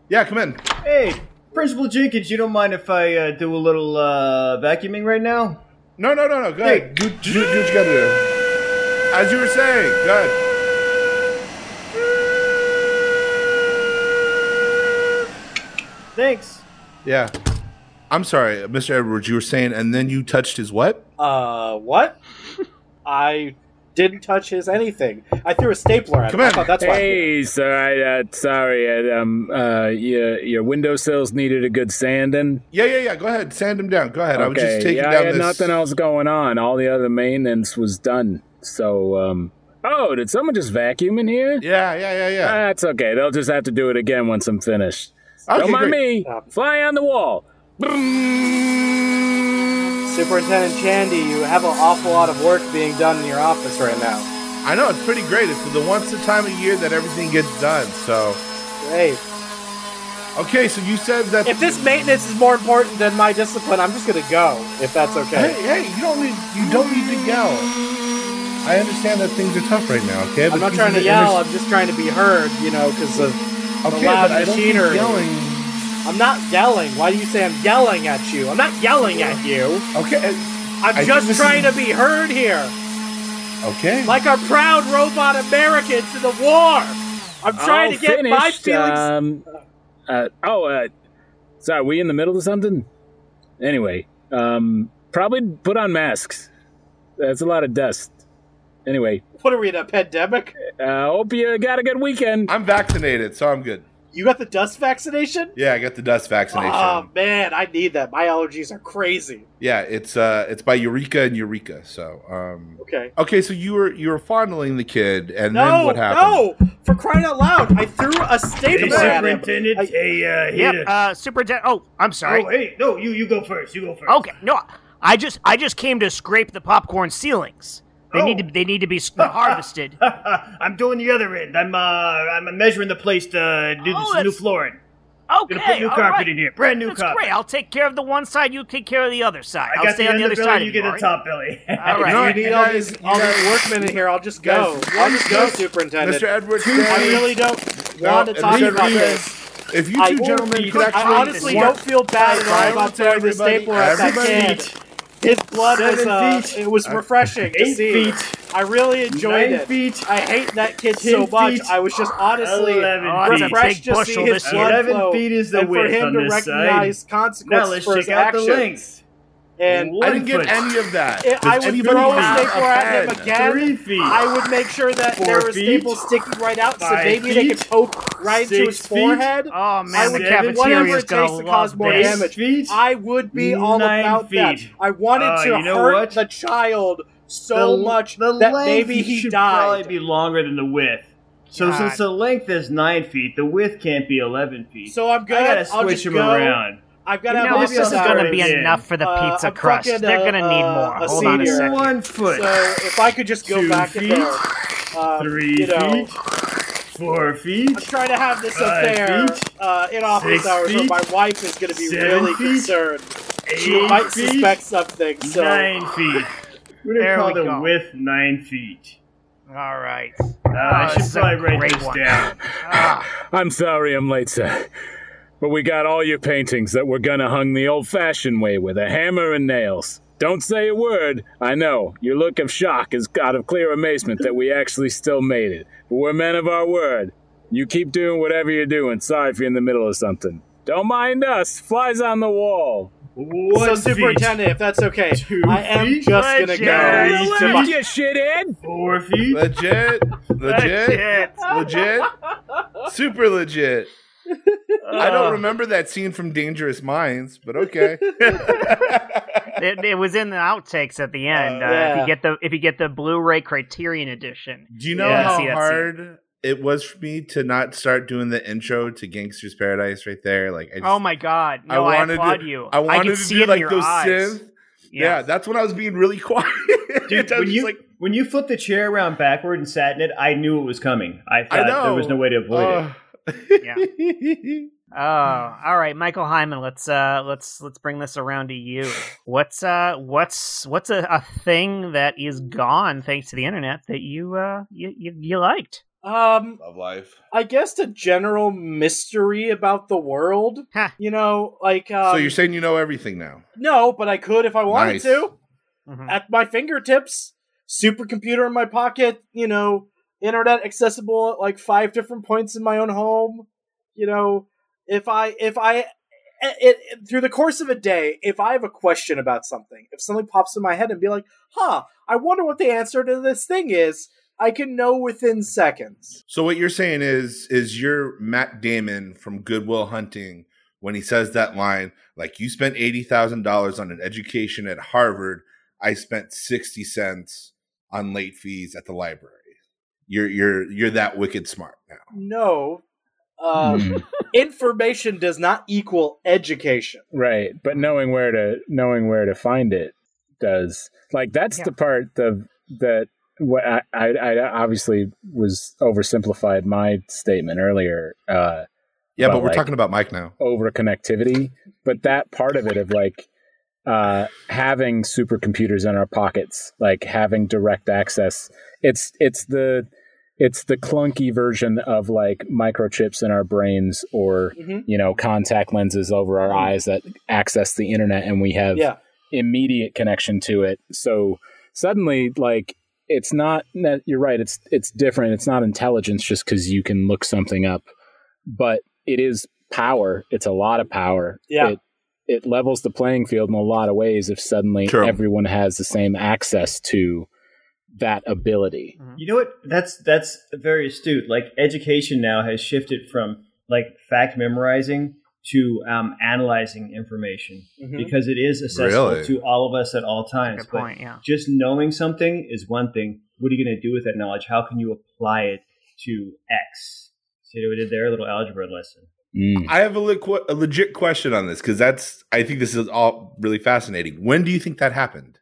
Speaker 3: yeah, come in.
Speaker 5: Hey, Principal Jenkins, you don't mind if I uh, do a little uh, vacuuming right now?
Speaker 3: No, no, no, no. Go
Speaker 5: Hey.
Speaker 3: ahead. Do, do, do what you gotta do. As you were saying, go ahead.
Speaker 5: Thanks.
Speaker 3: Yeah. I'm sorry, Mr. Edwards. You were saying, and then you touched his what?
Speaker 4: Uh, what? <laughs> I didn't touch his anything. I threw a stapler at
Speaker 3: Come
Speaker 4: him. I
Speaker 3: in.
Speaker 4: thought that's why.
Speaker 2: Hey, sir. I, uh, sorry. Uh, um, uh, your your windowsills needed a good sanding.
Speaker 3: Yeah, yeah, yeah. Go ahead. Sand him down. Go ahead. I was just taking
Speaker 2: yeah,
Speaker 3: down
Speaker 2: I had
Speaker 3: this.
Speaker 2: nothing else going on. All the other maintenance was done. So, um, oh, did someone just vacuum in here?
Speaker 3: Yeah, yeah, yeah, yeah.
Speaker 2: That's okay. They'll just have to do it again once I'm finished.
Speaker 3: Okay,
Speaker 2: Don't mind
Speaker 3: great.
Speaker 2: me. Fly on the wall.
Speaker 4: Superintendent Chandy, you have an awful lot of work being done in your office right now.
Speaker 3: I know it's pretty great. It's the once a time of year that everything gets done. So,
Speaker 4: Great.
Speaker 3: okay. So you said that.
Speaker 4: if this maintenance is more important than my discipline, I'm just gonna go. If that's okay.
Speaker 3: hey, hey, you don't need you don't need to yell. I understand that things are tough right now. Okay,
Speaker 4: I'm not trying to yell. I'm just trying to be heard. You know, because of
Speaker 3: okay,
Speaker 4: loud
Speaker 3: don't think
Speaker 4: machinery.
Speaker 3: yelling.
Speaker 4: I'm not yelling. Why do you say I'm yelling at you? I'm not yelling at you.
Speaker 3: Okay,
Speaker 4: I'm
Speaker 3: I
Speaker 4: just trying
Speaker 3: is-
Speaker 4: to be heard here,
Speaker 3: okay.
Speaker 4: like our proud robot Americans in the war. I'm trying
Speaker 2: All
Speaker 4: to get my
Speaker 2: finished.
Speaker 4: feelings.
Speaker 2: Um, uh, oh, uh, sorry. We in the middle of something? Anyway, um, probably put on masks. That's a lot of dust. Anyway,
Speaker 4: what are we in a pandemic?
Speaker 2: uh, hope you got a good weekend.
Speaker 3: I'm vaccinated, so I'm good.
Speaker 4: You got the dust vaccination?
Speaker 3: Yeah, I got the dust vaccination.
Speaker 4: Oh man, I need that. My allergies are crazy.
Speaker 3: yeah, it's uh, it's by Eureka and Eureka. So, um,
Speaker 4: Okay.
Speaker 3: okay, so you were you were fondling the kid, and then what happened?
Speaker 4: no! For crying out loud, I threw a
Speaker 5: Hey,
Speaker 4: stapler at him.
Speaker 5: Superintendent.
Speaker 4: I-
Speaker 5: hey, uh,
Speaker 1: Yep.
Speaker 5: here to-
Speaker 1: Uh, Superintendent. Oh, I'm sorry.
Speaker 5: Oh, hey, no, you, you go first. You go first.
Speaker 1: Okay. No, I just I just came to scrape the popcorn ceilings. They need to
Speaker 5: Oh.
Speaker 1: they need to be <laughs> harvested. <laughs>
Speaker 5: I'm doing the other end. I'm uh, I'm measuring the place to do
Speaker 1: Oh,
Speaker 5: this new flooring.
Speaker 1: Okay.
Speaker 5: Gonna put new
Speaker 1: all
Speaker 5: carpet
Speaker 1: right.
Speaker 5: in here. Brand new
Speaker 1: That's
Speaker 5: carpet.
Speaker 1: great. I'll take care of the one side. You take care of the other side.
Speaker 5: I
Speaker 1: will
Speaker 5: got
Speaker 1: stay
Speaker 5: the
Speaker 1: on the other
Speaker 5: underbelly,
Speaker 1: side.
Speaker 5: You get the top belly. <laughs>
Speaker 1: All right.
Speaker 3: No,
Speaker 4: You need all these, all
Speaker 3: guys-
Speaker 4: these workmen in here. I'll just go.
Speaker 3: Guys,
Speaker 4: I'll just go, Superintendent.
Speaker 3: Mr. Edwards,
Speaker 4: I really don't
Speaker 3: No,
Speaker 4: want to talk
Speaker 3: Mr.
Speaker 4: about this.
Speaker 3: If you
Speaker 4: I-
Speaker 3: two gentlemen could
Speaker 1: I
Speaker 3: actually,
Speaker 4: I honestly don't feel bad at all
Speaker 3: Silence,
Speaker 4: about throwing the
Speaker 3: everybody.
Speaker 4: stapler at that
Speaker 3: Everybody.
Speaker 4: kid. His blood was uh,
Speaker 5: feet.
Speaker 4: it was refreshing to
Speaker 5: Eight
Speaker 4: see.
Speaker 5: feet.
Speaker 4: I really enjoyed
Speaker 5: Nine
Speaker 4: it.
Speaker 5: feet.
Speaker 4: I hate that kid
Speaker 5: Ten
Speaker 4: so much.
Speaker 5: feet.
Speaker 4: I was just honestly
Speaker 5: Eleven feet.
Speaker 1: that's a
Speaker 4: refreshed
Speaker 1: big
Speaker 4: to see his blood
Speaker 5: 11
Speaker 4: flow
Speaker 5: feet is the
Speaker 4: and for him
Speaker 5: on
Speaker 4: to recognize
Speaker 5: Now
Speaker 4: consequences
Speaker 5: let's
Speaker 4: for his
Speaker 5: out
Speaker 4: actions.
Speaker 5: The length.
Speaker 4: And
Speaker 3: I didn't get
Speaker 5: foot.
Speaker 3: any of that.
Speaker 4: It- I would
Speaker 3: anybody
Speaker 4: throw a
Speaker 3: have
Speaker 4: stapler at him again.
Speaker 5: Three feet.
Speaker 4: I would make sure that
Speaker 5: Four
Speaker 4: there was
Speaker 5: feet.
Speaker 4: staples sticking right out, so
Speaker 5: Five
Speaker 4: maybe they could
Speaker 5: feet.
Speaker 4: poke right into his
Speaker 5: Six feet.
Speaker 4: forehead.
Speaker 1: Oh man, the
Speaker 5: Seven-
Speaker 1: cafeteria
Speaker 4: whatever
Speaker 1: is gonna
Speaker 4: takes to cause more
Speaker 1: this.
Speaker 4: damage.
Speaker 5: Feet.
Speaker 4: I would be all
Speaker 5: Nine
Speaker 4: about that. I wanted
Speaker 5: Uh,
Speaker 4: to
Speaker 5: you know
Speaker 4: hurt
Speaker 5: what?
Speaker 4: the child so
Speaker 5: The-
Speaker 4: much
Speaker 5: the
Speaker 4: that
Speaker 5: length
Speaker 4: maybe he
Speaker 5: should
Speaker 4: died.
Speaker 5: probably be longer than the width. So
Speaker 1: God.
Speaker 5: since the length is nine feet, the width can't be eleven feet.
Speaker 4: so I'm good.
Speaker 5: I gotta
Speaker 4: I'll
Speaker 5: switch
Speaker 4: just
Speaker 5: them
Speaker 4: go.
Speaker 5: around.
Speaker 4: I've got to have
Speaker 1: know, this is
Speaker 5: I'll
Speaker 1: going to be
Speaker 5: again.
Speaker 1: enough for the
Speaker 4: Uh,
Speaker 1: pizza
Speaker 4: I'm
Speaker 1: crust.
Speaker 4: fucking,
Speaker 1: They're going to need
Speaker 4: uh,
Speaker 1: more.
Speaker 4: a
Speaker 1: Hold on a second.
Speaker 5: One foot,
Speaker 4: So if I could just go
Speaker 5: Two
Speaker 4: back in
Speaker 5: feet.
Speaker 4: there, uh,
Speaker 5: three
Speaker 4: you know,
Speaker 5: feet, four feet,
Speaker 4: I'm trying to have this affair
Speaker 5: feet.
Speaker 4: uh, in office hours where
Speaker 5: feet.
Speaker 4: my wife is going to be really
Speaker 5: feet.
Speaker 4: concerned. She might
Speaker 5: feet,
Speaker 4: suspect something. So
Speaker 5: nine feet. <laughs> We're gonna
Speaker 1: There
Speaker 5: call
Speaker 1: we
Speaker 5: the
Speaker 1: go.
Speaker 5: width nine feet.
Speaker 1: All right.
Speaker 5: Uh, I
Speaker 1: Oh,
Speaker 5: should
Speaker 1: this is a
Speaker 5: probably write this
Speaker 1: one.
Speaker 5: down.
Speaker 1: Ah,
Speaker 2: I'm sorry I'm late, sir. But we got all your paintings that we're gonna hung the old fashioned way with a hammer and nails. Don't say a word. I know. Your look of shock is out of clear amazement that we actually still made it. But we're men of our word. You keep doing whatever you're doing. Sorry if you're in the middle of something. Don't mind us. Flies on the wall.
Speaker 5: One
Speaker 4: so,
Speaker 5: feet,
Speaker 4: superintendent, if that's okay,
Speaker 5: Two
Speaker 4: I am
Speaker 5: feet.
Speaker 4: just gonna
Speaker 1: Legit.
Speaker 4: go.
Speaker 5: Three
Speaker 4: to my-
Speaker 2: your shit in.
Speaker 5: four feet.
Speaker 3: legit, legit, legit, super legit. I don't
Speaker 1: Uh,
Speaker 3: remember that scene from Dangerous Minds, but okay. <laughs>
Speaker 1: It, it was in the outtakes at the end.
Speaker 3: Uh,
Speaker 1: Uh, If you get the if you get the Blu-ray Criterion edition,
Speaker 3: Do you know
Speaker 1: Yeah.
Speaker 3: how
Speaker 1: See that
Speaker 3: hard it was for me to not start doing the intro to Gangsta's Paradise right there? Like, I just,
Speaker 1: oh my god, no, I,
Speaker 3: wanted
Speaker 1: applaud
Speaker 3: to,
Speaker 1: you.
Speaker 3: I wanted
Speaker 1: can
Speaker 3: to
Speaker 1: see
Speaker 3: do
Speaker 1: it in
Speaker 3: like
Speaker 1: your
Speaker 3: those
Speaker 1: eyes.
Speaker 3: synth. Yeah. that's when I was being really <laughs> quiet.
Speaker 5: Dude, <laughs>
Speaker 3: I was
Speaker 5: when you
Speaker 3: like,
Speaker 5: when you flipped the chair around backward and sat in it, I knew it was coming. I thought
Speaker 3: I know.
Speaker 5: there was no way to avoid it.
Speaker 3: It. <laughs>
Speaker 1: Oh, all right, Michael Heiman. Let's uh, let's let's bring this around to you. What's uh, what's what's a, a thing that is gone thanks to the internet that you uh, you you, you liked?
Speaker 4: Um,
Speaker 3: Love life.
Speaker 4: I guess the general mystery about the world.
Speaker 1: Huh.
Speaker 4: You know, like um,
Speaker 3: so you're saying you know everything now?
Speaker 4: no, but I could if I wanted
Speaker 3: Nice.
Speaker 4: to.
Speaker 1: Mhm.
Speaker 4: At my fingertips, supercomputer in my pocket. You know, internet accessible at like five different points in my own home. You know, if I if I it, it, through the course of a day, if I have a question about something, if something pops in my head and be like, "Huh, I wonder what the answer to this thing is," I can know within seconds.
Speaker 3: So what you're saying is is you're Matt Damon from Good Will Hunting when he says that line like you spent $80,000 on an education at Harvard, I spent 60 cents on late fees at the library. You're you're you're that wicked smart now.
Speaker 4: No, um,
Speaker 2: Hmm. <laughs>
Speaker 4: information does not equal education.
Speaker 2: Right, but knowing where to knowing where to find it does. Like that's
Speaker 1: Yeah.
Speaker 2: the part of that. What I, I, I obviously was oversimplified my statement earlier. Uh,
Speaker 3: Yeah,
Speaker 2: Well,
Speaker 3: but we're
Speaker 2: like-
Speaker 3: talking about Mike now.
Speaker 2: over connectivity, but that part of it of like uh, having supercomputers in our pockets, like having direct access. It's it's the it's the clunky version of like microchips in our brains or
Speaker 4: Mhm.
Speaker 2: you know contact lenses over our eyes that access the internet and we have
Speaker 4: Yeah.
Speaker 2: immediate connection to it. So suddenly, like, it's not. that- You're right. It's it's different. It's not intelligence just because you can look something up, but it is power. It's a lot of power.
Speaker 4: Yeah.
Speaker 2: It, it levels the playing field in a lot of ways if suddenly
Speaker 3: True.
Speaker 2: everyone has the same access to that ability.
Speaker 5: You know what? That's that's very astute. Like education now has shifted from like fact memorizing to um, analyzing information
Speaker 4: Mhm.
Speaker 5: because it is accessible
Speaker 3: Really?
Speaker 5: to all of us at all times.
Speaker 1: Good
Speaker 5: But
Speaker 1: point. Yeah.
Speaker 5: just knowing something is one thing. What are you going to do with that knowledge? How can you apply it to X? See what we did there? A little algebra lesson.
Speaker 2: Mm.
Speaker 3: I have a, liqu- a legit question on this because that's I think this is all really fascinating. When do you think that happened?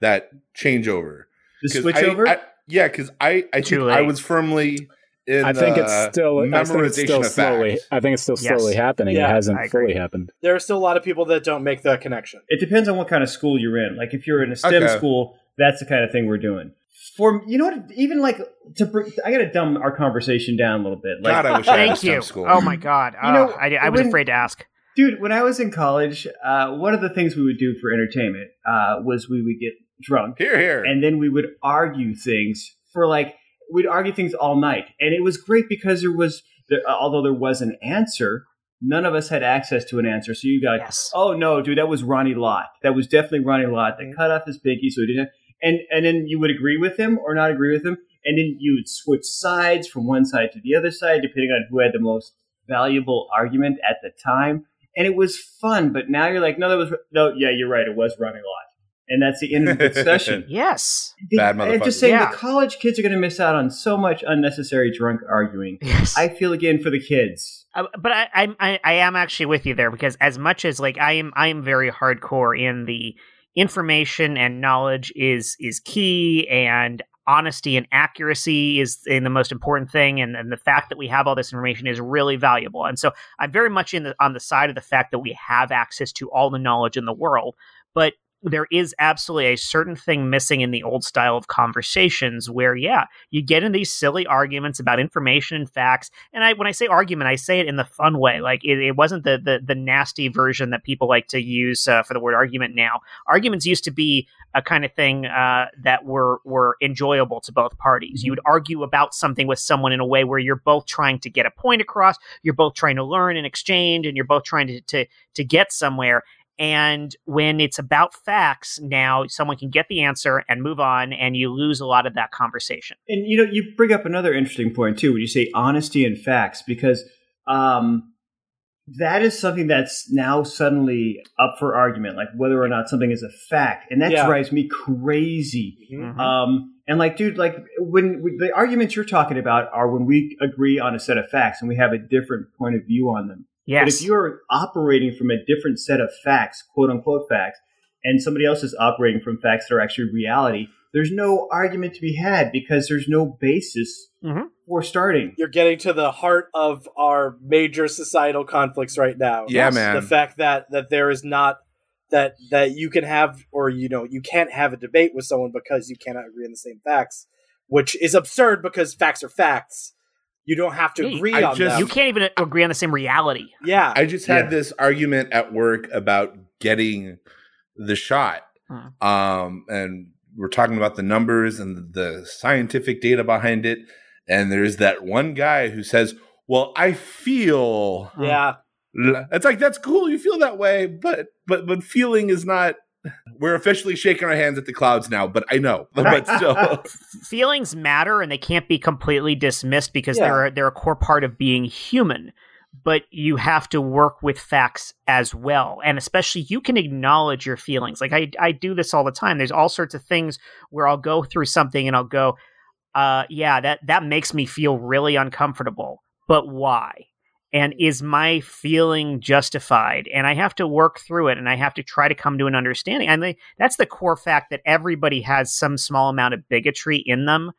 Speaker 3: That changeover.
Speaker 5: The
Speaker 3: 'Cause
Speaker 5: switch
Speaker 3: I-
Speaker 5: over?
Speaker 3: I- yeah, because I I think I was firmly in.
Speaker 2: I think it's
Speaker 3: uh,
Speaker 2: still. I think it's
Speaker 3: memorization
Speaker 2: still slowly.
Speaker 3: facts.
Speaker 2: I think it's still
Speaker 1: Yes.
Speaker 2: slowly happening.
Speaker 4: Yeah,
Speaker 2: it hasn't
Speaker 1: I
Speaker 2: fully happened.
Speaker 4: There are still a lot of people that don't make that connection.
Speaker 5: It depends on what kind of school you're in. Like if you're in a STEM
Speaker 3: Okay.
Speaker 5: school, that's the kind of thing we're doing. For you know what? Even like to, br- I got to dumb our conversation down a little bit. Like,
Speaker 3: God, I wish I had
Speaker 1: Thank
Speaker 3: STEM
Speaker 1: you.
Speaker 3: school.
Speaker 1: Oh my god.
Speaker 5: You know,
Speaker 1: Oh, I, I was
Speaker 5: when-
Speaker 1: afraid to ask.
Speaker 5: dude, when I was in college, uh, one of the things we would do for entertainment uh, was we would get drunk
Speaker 3: Here, here.
Speaker 5: and then we would argue things for like we'd argue things all night, and it was great because there was there, although there was an answer, none of us had access to an answer. So you got
Speaker 1: Yes.
Speaker 5: Oh no, dude, that was Ronnie Lott. That was definitely Ronnie Lott. They
Speaker 4: Mhm.
Speaker 5: cut off his pinky, so he didn't. Have, and and then you would agree with him or not agree with him, and then you would switch sides from one side to the other side depending on who had the most valuable argument at the time. And it was fun. But now you're like, no, that was no, yeah, you're right. It was Ronnie Lott, and that's the end of the discussion. <laughs>
Speaker 1: Yes.
Speaker 3: Bad
Speaker 5: I'm just saying,
Speaker 1: Yeah.
Speaker 5: the college kids are going to miss out on so much unnecessary drunk arguing.
Speaker 1: Yes.
Speaker 5: I feel again for the kids.
Speaker 1: Uh, but I, I, I, I am actually with you there because as much as like I am, I am very hardcore in the information and knowledge is is key, and honesty and accuracy is in the most important thing, and, and the fact that we have all this information is really valuable. And so I'm very much in the on the side of the fact that we have access to all the knowledge in the world, but there is absolutely a certain thing missing in the old style of conversations where yeah you get in these silly arguments about information and facts and I when I say argument, I say it in the fun way. Like it, it wasn't the, the the nasty version that people like to use uh, for the word argument now. Arguments used to be a kind of thing uh, that were were enjoyable to both parties. You would argue about something with someone in a way where you're both trying to get a point across, you're both trying to learn and exchange, and you're both trying to to to get somewhere. And when it's about facts, now someone can get the answer and move on, and you lose a lot of that conversation.
Speaker 5: And you know, you bring up another interesting point too when you say honesty and facts, because um, that is something that's now suddenly up for argument, like whether or not something is a fact, and that
Speaker 4: Yeah.
Speaker 5: drives me crazy.
Speaker 1: Mhm.
Speaker 5: Um, and like, dude, like when, when the arguments you're talking about are when we agree on a set of facts and we have a different point of view on them. But
Speaker 1: Yes.
Speaker 5: if you're operating from a different set of facts, quote unquote facts, and somebody else is operating from facts that are actually reality, there's no argument to be had because there's no basis
Speaker 1: Mhm.
Speaker 5: for starting.
Speaker 4: You're getting to the heart of our major societal conflicts right now.
Speaker 3: Yeah,
Speaker 1: Yes,
Speaker 3: man.
Speaker 4: The fact that that there is not that that you can have or you know you can't have a debate with someone because you cannot agree on the same facts, which is absurd because facts are facts. You don't have to agree
Speaker 3: I
Speaker 4: on
Speaker 3: just-
Speaker 4: them.
Speaker 1: you can't even agree on the same reality.
Speaker 4: yeah,
Speaker 3: I just had
Speaker 5: Yeah.
Speaker 3: this argument at work about getting the shot.
Speaker 1: Hmm.
Speaker 3: Um, and we're talking about the numbers and the scientific data behind it. And there's that one guy who says, Well, I feel
Speaker 4: yeah.
Speaker 3: it's like that's cool, you feel that way, but but but feeling is not we're officially shaking our hands at the clouds now, but I know. <laughs> But still <laughs>
Speaker 1: feelings matter and they can't be completely dismissed because
Speaker 4: Yeah.
Speaker 1: they're they're a core part of being human but you have to work with facts as well and especially you can acknowledge your feelings like i i do this all the time there's all sorts of things where i'll go through something and i'll go uh yeah that that makes me feel really uncomfortable but why and is my feeling justified? And i have to work through it and i have to try to come to an understanding. And that's the core fact that everybody has some small amount of bigotry in them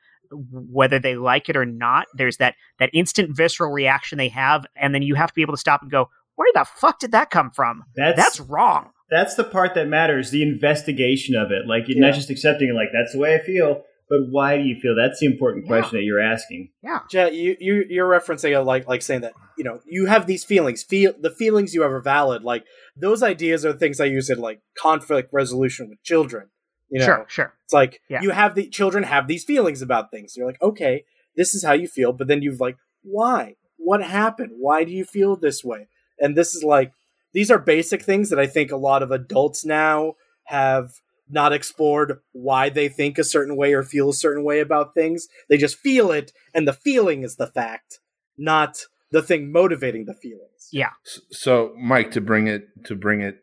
Speaker 1: whether they like it or not. There's that that instant visceral reaction they have and then you have to be able to stop and go where the fuck did that come from?
Speaker 5: That's
Speaker 1: that's wrong.
Speaker 5: That's the part that matters, the investigation of it. Like you're
Speaker 4: Yeah.
Speaker 5: not just accepting it like that's the way I feel, but why do you feel? That's the important
Speaker 1: Yeah.
Speaker 5: question that you're asking.
Speaker 4: Jett, you, you you're referencing a, like like saying that you know you have these feelings. Feel the feelings you have are valid. Like those ideas are things I use in like conflict resolution with children. You know,
Speaker 1: sure sure
Speaker 4: it's like
Speaker 1: Yeah.
Speaker 4: you have the children have these feelings about things. You're like, okay, this is how you feel, but then you've like, why? What happened? Why do you feel this way? And this is like these are basic things that I think a lot of adults now have not explored why they think a certain way or feel a certain way about things. They just feel it, and the feeling is the fact, not the thing motivating the feelings.
Speaker 1: yeah
Speaker 3: So, Mike, to bring it to bring it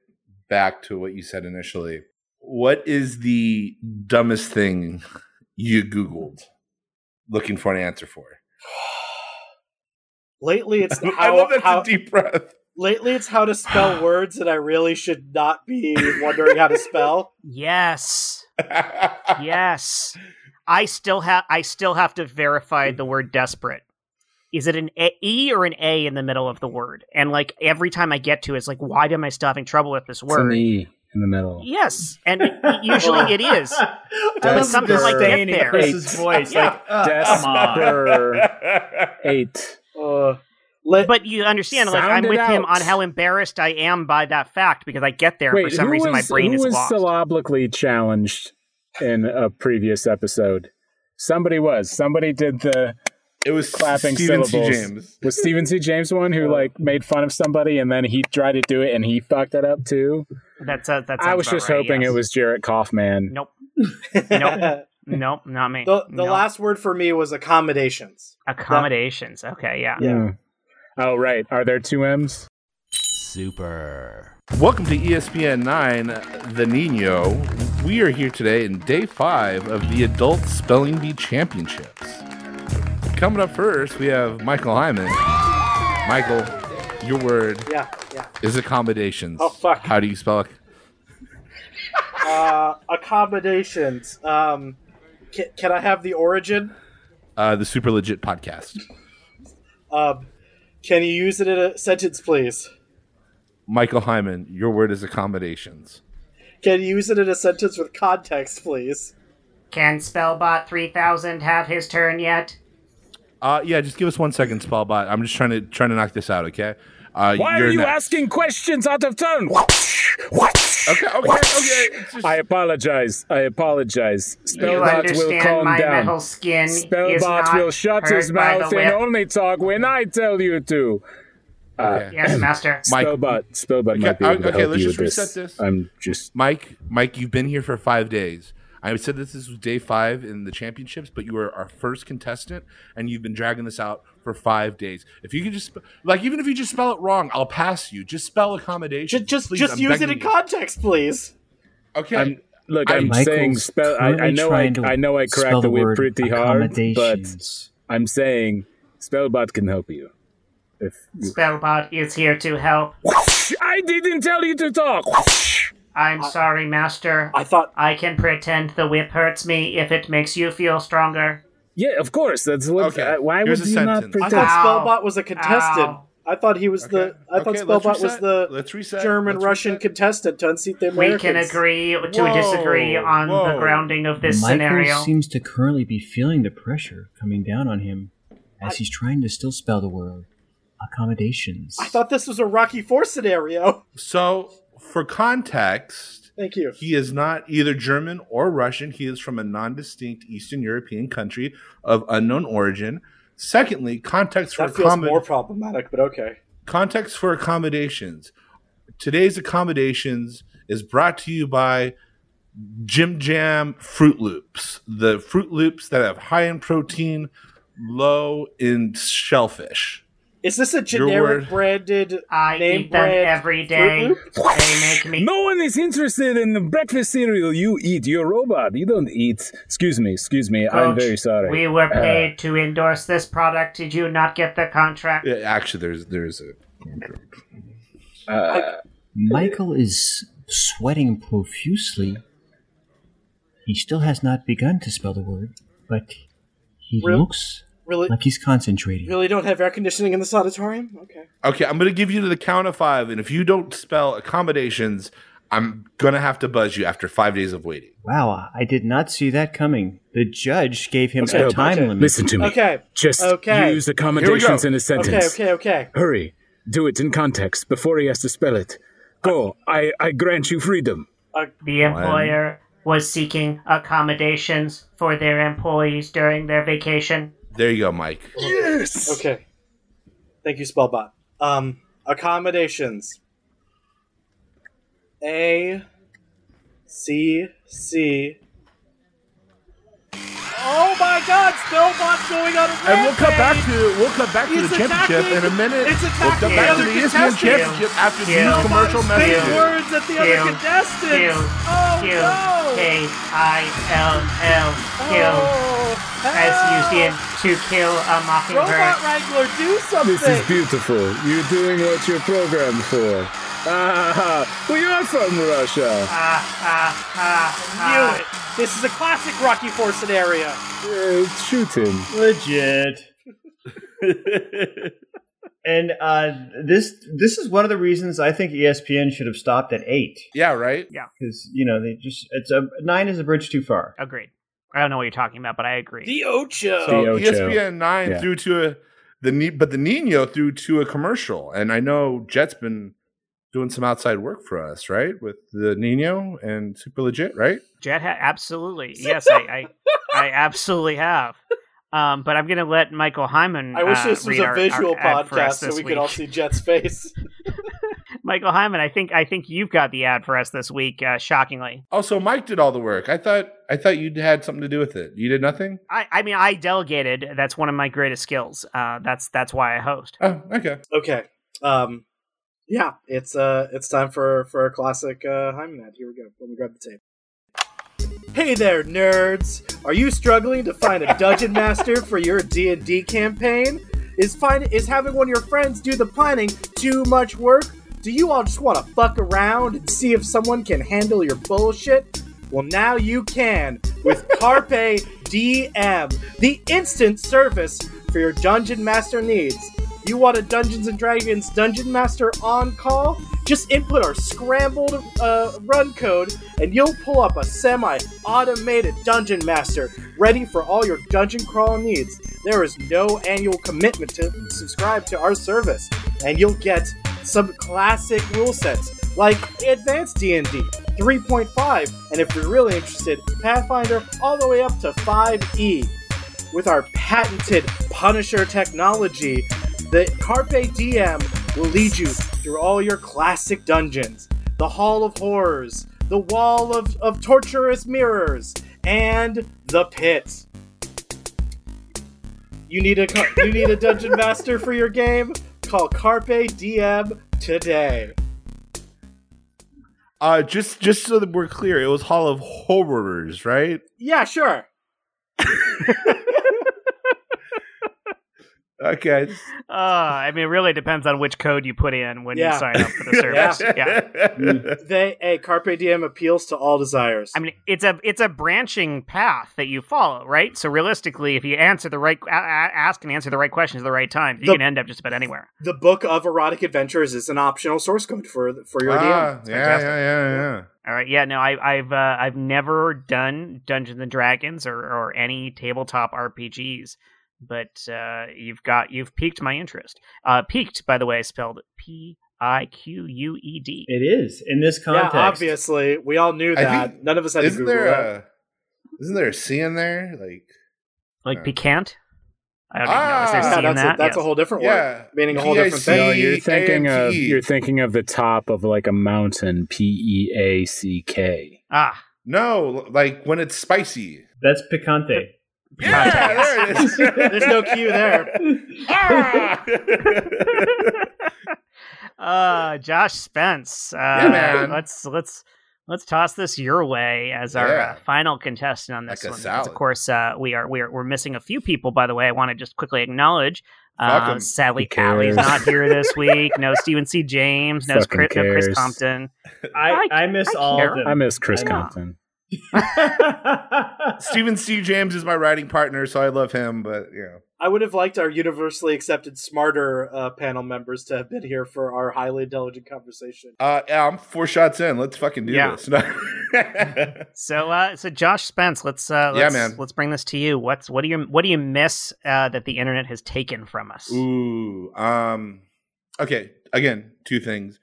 Speaker 3: back to what you said initially, what is the dumbest thing you Googled looking for an answer for? <sighs>
Speaker 4: Lately, it's <laughs>
Speaker 3: I
Speaker 4: how,
Speaker 3: love that's
Speaker 4: how
Speaker 3: a deep breath.
Speaker 4: Lately it's how to spell <sighs> words that I really should not be wondering how to spell.
Speaker 1: yes <laughs> yes i still have i still have to verify the word desperate is it an a- e or an a in the middle of the word and like every time i get to it, it's like why am i still having trouble with this
Speaker 2: It's an
Speaker 1: word
Speaker 2: E in the middle.
Speaker 1: yes and it- usually it is
Speaker 5: I <laughs>
Speaker 1: But
Speaker 5: love
Speaker 1: somehow I get there.
Speaker 5: Chris's voice.
Speaker 1: Yeah.
Speaker 5: Like, oh, come on.
Speaker 2: Desper eight. <laughs>
Speaker 4: Uh, let,
Speaker 1: but you understand like i'm
Speaker 2: it
Speaker 1: with him on how embarrassed i am by that fact because i get there and
Speaker 2: Wait,
Speaker 1: for some reason
Speaker 2: was,
Speaker 1: my brain
Speaker 2: who
Speaker 1: is
Speaker 2: was
Speaker 1: lost
Speaker 2: syllabically challenged in a previous episode? Somebody was. Somebody did the
Speaker 3: it was
Speaker 2: clapping
Speaker 3: Stephen C.
Speaker 2: syllables.
Speaker 3: James.
Speaker 2: Was Stephen C. James one who like made fun of somebody and then he tried to do it and he fucked it up too?
Speaker 1: that's uh, that's
Speaker 2: I was just hoping it was Jarrett Kaufman.
Speaker 1: nope <laughs>
Speaker 4: the
Speaker 1: nope not me
Speaker 4: the
Speaker 1: Nope.
Speaker 4: last word for me was accommodations.
Speaker 1: accommodations okay yeah
Speaker 4: Yeah.
Speaker 2: Oh right. Are there two M's?
Speaker 6: Super.
Speaker 3: Welcome to ESPN 9, The Nino. We are here today in day five of the Adult Spelling Bee Championships. Coming up first, we have Michael Heiman. Michael, your word
Speaker 4: Yeah, yeah.
Speaker 3: is accommodations.
Speaker 4: Oh, fuck.
Speaker 3: How do you spell it?
Speaker 4: Uh, accommodations. Um, can, can I have the origin?
Speaker 3: Uh, the Super Legit Podcast.
Speaker 4: Um, can you use it in a sentence, please?
Speaker 3: Michael Heiman, your word is accommodations.
Speaker 4: Can you use it in a sentence with context, please?
Speaker 1: Can Spellbot 3000 have his turn yet?
Speaker 3: Uh, yeah, just give us one second, Spellbot. I'm just trying to trying to knock this out, okay? Uh,
Speaker 2: Why
Speaker 3: you're
Speaker 2: are you
Speaker 3: next.
Speaker 2: asking questions out of turn? What?
Speaker 3: Okay, okay, okay. Just-
Speaker 2: I apologize. I apologize. Spellbot will calm
Speaker 1: my
Speaker 2: down.
Speaker 1: metal skin
Speaker 2: Spellbot will shut his mouth and only talk when I tell you to. Uh,
Speaker 1: Yes, <clears throat> master.
Speaker 3: Mike-
Speaker 2: Spellbot, Spellbot might be
Speaker 3: Okay,
Speaker 2: able to
Speaker 3: okay,
Speaker 2: help
Speaker 3: let's
Speaker 2: you
Speaker 3: just
Speaker 2: with
Speaker 3: reset this.
Speaker 2: I'm just
Speaker 3: Mike, Mike, you've been here for five days. I said this, this was day five in the championships, but you were our first contestant, and you've been dragging this out for five days. If you could just like, even if you just spell it wrong, I'll pass you. Just spell accommodation.
Speaker 4: Just just
Speaker 3: Please,
Speaker 4: just use it in context, please.
Speaker 3: Okay.
Speaker 2: I'm look.
Speaker 3: I-
Speaker 2: I'm
Speaker 5: Michael's
Speaker 2: saying spell. I, I know. I, I know. I cracked the whip pretty hard, but. I'm saying Spellbot can help you. If you...
Speaker 1: Spellbot is here to help.
Speaker 2: I didn't tell you to talk.
Speaker 1: I'm sorry, master.
Speaker 4: I thought
Speaker 1: I can pretend the whip hurts me if it makes you feel stronger.
Speaker 2: Yeah, of course. That's what.
Speaker 3: Okay,
Speaker 2: uh, why
Speaker 3: here's
Speaker 2: would
Speaker 3: a
Speaker 2: you not
Speaker 3: sentence.
Speaker 4: I thought Spellbot was a contestant.
Speaker 1: Ow.
Speaker 4: I thought he was the. I thought
Speaker 3: Okay, let's
Speaker 4: Spellbot was the
Speaker 3: Let's reset.
Speaker 4: German
Speaker 3: Let's
Speaker 4: Russian
Speaker 3: reset.
Speaker 4: contestant to unseat the Americans.
Speaker 1: We can agree to
Speaker 3: Whoa,
Speaker 1: disagree on the grounding of this
Speaker 5: Michael
Speaker 1: scenario.
Speaker 5: seems to currently be feeling the pressure coming down on him as he's trying to still spell the word accommodations.
Speaker 4: I thought this was a Rocky Four scenario.
Speaker 3: So, for context,
Speaker 4: Thank you.
Speaker 3: he is not either German or Russian. He is from a non-distinct Eastern European country of unknown origin. Secondly, context for
Speaker 4: That feels
Speaker 3: accommod-
Speaker 4: more problematic, but okay.
Speaker 3: context for accommodations. Today's accommodations is brought to you by Jim Jam Fruit Loops, the Fruit Loops that have high in protein, low in shellfish.
Speaker 4: Is this a
Speaker 3: Your
Speaker 4: generic branded
Speaker 1: I
Speaker 4: name
Speaker 1: eat them
Speaker 4: brand
Speaker 1: every
Speaker 4: Fruit
Speaker 1: They make me.
Speaker 2: No one is interested in the breakfast cereal you eat. You're a robot. You don't eat. Excuse me. Excuse me. I'm very sorry.
Speaker 1: We were
Speaker 2: Uh,
Speaker 1: paid to endorse this product. Did you not get the contract?
Speaker 3: Yeah, actually, there's there's a
Speaker 2: uh,
Speaker 5: Michael is sweating profusely. He still has not begun to spell the word, but he
Speaker 4: Real-
Speaker 5: looks
Speaker 4: Really,
Speaker 5: like he's concentrating.
Speaker 4: really don't have air conditioning in this auditorium? Okay.
Speaker 3: okay. I'm gonna give you to the count of five, and if you don't spell accommodations, I'm gonna have to buzz you after five days of waiting.
Speaker 5: Wow, I did not see that coming. The judge gave him
Speaker 2: Okay,
Speaker 5: a time
Speaker 4: okay.
Speaker 5: limit.
Speaker 2: listen to me.
Speaker 4: Okay.
Speaker 2: Just
Speaker 4: Okay.
Speaker 2: use accommodations in a sentence.
Speaker 4: okay, okay. Okay.
Speaker 2: Hurry. Do it in context before he has to spell it. Go. I, I grant you freedom.
Speaker 1: Uh, the employer was seeking accommodations for their employees during their vacation.
Speaker 3: There you go, Mike.
Speaker 2: Yes.
Speaker 4: Okay. Thank you, Spellbot. Um, accommodations. A C C. Oh my God! Spellbot's going on a rampage.
Speaker 3: And we'll come back to we'll come back to
Speaker 4: It's
Speaker 3: the championship
Speaker 4: attacking-
Speaker 3: in a minute.
Speaker 4: it's
Speaker 3: we'll
Speaker 4: attacking
Speaker 3: come back to
Speaker 4: the
Speaker 3: the
Speaker 4: other
Speaker 3: ESPN
Speaker 4: contestants.
Speaker 3: championship after
Speaker 1: Kill.
Speaker 3: these commercial
Speaker 4: Spellbot's big
Speaker 3: messages.
Speaker 4: words at the other
Speaker 1: Kill.
Speaker 4: contestants.
Speaker 1: Kill.
Speaker 4: Oh
Speaker 1: Kill.
Speaker 4: no!
Speaker 1: K I L L. Kill. As used in to kill a mockingbird.
Speaker 4: Robot Wrangler, do something.
Speaker 2: This is beautiful. You're doing what you're programmed for. Ah, we are from Russia.
Speaker 1: Ah, ah, ah,
Speaker 4: Knew
Speaker 1: ah.
Speaker 4: it. This is a classic Rocky Four scenario.
Speaker 2: Uh, shoot him.
Speaker 5: Legit. <laughs> and uh, this this is one of the reasons I think ESPN should have stopped at eight
Speaker 3: yeah, right.
Speaker 5: Yeah, because you know they just it's a nine is a bridge too far.
Speaker 1: Agreed. I don't know what you're talking about, but I agree.
Speaker 4: The Ocho.
Speaker 3: So
Speaker 2: The Ocho.
Speaker 3: ESPN nine
Speaker 2: Yeah.
Speaker 3: threw to a the but the Nino threw to a commercial, and I know Jett's been doing some outside work for us, right, with the Nino and Super Legit, right?
Speaker 1: Jett ha- absolutely. <laughs> Yes, I, I, I absolutely have. Um, but I'm going to let Michael Heiman.
Speaker 4: I wish
Speaker 1: uh,
Speaker 4: this was a
Speaker 1: our-
Speaker 4: visual
Speaker 1: our ad for us
Speaker 4: podcast so
Speaker 1: this
Speaker 4: we could all see Jett's face. <laughs>
Speaker 1: Michael Heiman, I think I think you've got the ad for us this week. Uh, shockingly,
Speaker 3: Also, Mike did all the work. I thought I thought you had something to do with it. You did nothing.
Speaker 1: I, I mean, I delegated. That's one of my greatest skills. Uh, that's that's why I host.
Speaker 3: Oh, okay.
Speaker 4: Okay. Um, yeah, it's uh, it's time for for a classic uh, Heiman ad. Here we go. Let me grab the tape. Hey there, nerds! Are you struggling to find a <laughs> dungeon master for your D and D campaign? Is find is having one of your friends do the planning too much work? Do you all just want to fuck around and see if someone can handle your bullshit? Well, now you can with <laughs> Carpe DM, the instant service for your dungeon master needs. You want a Dungeons and Dragons Dungeon Master on call? Just input our scrambled uh, run code, and you'll pull up a semi-automated Dungeon Master ready for all your dungeon crawl needs. There is no annual commitment to subscribe to our service, and you'll get some classic rule sets like Advanced D&D 3.5, and if you're really interested, Pathfinder all the way up to 5e with our patented Punisher technology, the Carpe DM will lead you through all your classic dungeons the Hall of Horrors, the Wall of, of Torturous Mirrors, and the Pit. You need a you need a dungeon master for your game? Call Carpe DM today.
Speaker 3: Uh, just just so that we're clear, it was Hall of Horrors, right?
Speaker 4: Yeah, sure. <laughs>
Speaker 3: Okay.
Speaker 1: Uh, I mean, it really depends on which code you put in when
Speaker 4: Yeah.
Speaker 1: you sign up for the <laughs> service. yeah. <laughs>
Speaker 4: They a Carpe DM appeals to all desires.
Speaker 1: I mean, it's a it's a branching path that you follow, right? So realistically, if you answer the right, a- a- ask and answer the right questions at the right time, you
Speaker 4: The-
Speaker 1: can end up just about anywhere.
Speaker 4: the Book of Erotic Adventures is an optional source code for for your
Speaker 3: Ah,
Speaker 4: DM.
Speaker 3: yeah,
Speaker 4: It's
Speaker 3: yeah, yeah, yeah.
Speaker 1: All right, yeah, no, I, I've uh, I've never done Dungeons and Dragons or, or any tabletop RPGs, but uh, you've got you've piqued my interest. Uh, piqued, by the way, spelled P I Q U E D.
Speaker 5: It is in this context.
Speaker 4: Yeah, obviously, we all knew that.
Speaker 3: think-
Speaker 4: None of us had to
Speaker 3: Isn't
Speaker 4: Google
Speaker 3: there
Speaker 4: that.
Speaker 3: a isn't there a C in there? Like
Speaker 1: Like
Speaker 3: Yeah.
Speaker 1: piquant. I don't even know. Is there
Speaker 3: Ah,
Speaker 1: C
Speaker 4: yeah,
Speaker 1: in
Speaker 4: that's,
Speaker 1: that?
Speaker 4: a, that's
Speaker 1: Yes.
Speaker 4: a whole different
Speaker 3: Yeah.
Speaker 4: word, meaning a whole different thing.
Speaker 2: No, you're thinking of you're thinking of the top of like a mountain. P E A C K.
Speaker 1: Ah,
Speaker 3: no, like when it's spicy.
Speaker 5: That's picante.
Speaker 3: Yeah, there it is. <laughs>
Speaker 4: There's no cue there.
Speaker 3: Ah! <laughs>
Speaker 1: uh, Josh Spence. Uh,
Speaker 3: Yeah, man.
Speaker 1: Let's let's let's toss this your way as our
Speaker 3: Yeah.
Speaker 1: uh, final contestant on this
Speaker 3: Like
Speaker 1: one. Because. Of course, uh, we are we are we're missing a few people. By the way, I want to just quickly acknowledge.
Speaker 3: Fuck
Speaker 1: Uh,
Speaker 3: 'em.
Speaker 1: sadly,
Speaker 2: Who cares?
Speaker 1: Allie's not here this <laughs> week. No Stephen C. James. No Chris, no Chris. Compton.
Speaker 5: I,
Speaker 1: I-
Speaker 5: I miss
Speaker 1: I
Speaker 5: all of them.
Speaker 2: I miss Chris
Speaker 5: I know.
Speaker 2: Compton. <laughs>
Speaker 3: Stephen C. James is my writing partner, so I love him. But you know,
Speaker 4: I would have liked our universally accepted smarter uh, panel members to have been here for our highly intelligent conversation.
Speaker 3: uh, yeah, I'm four shots in. Let's fucking do
Speaker 1: Yeah.
Speaker 3: this. <laughs>
Speaker 1: So, uh, so Josh Spence, let's uh,
Speaker 3: Yeah,
Speaker 1: let's,
Speaker 3: man.
Speaker 1: let's bring this to you. What's what do you what do you miss uh, that the internet has taken from us?
Speaker 3: Ooh. Um. Okay. Again, two things.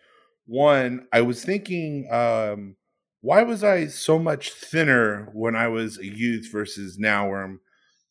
Speaker 3: One, I was thinking, um, why was I so much thinner when I was a youth versus now, where I'm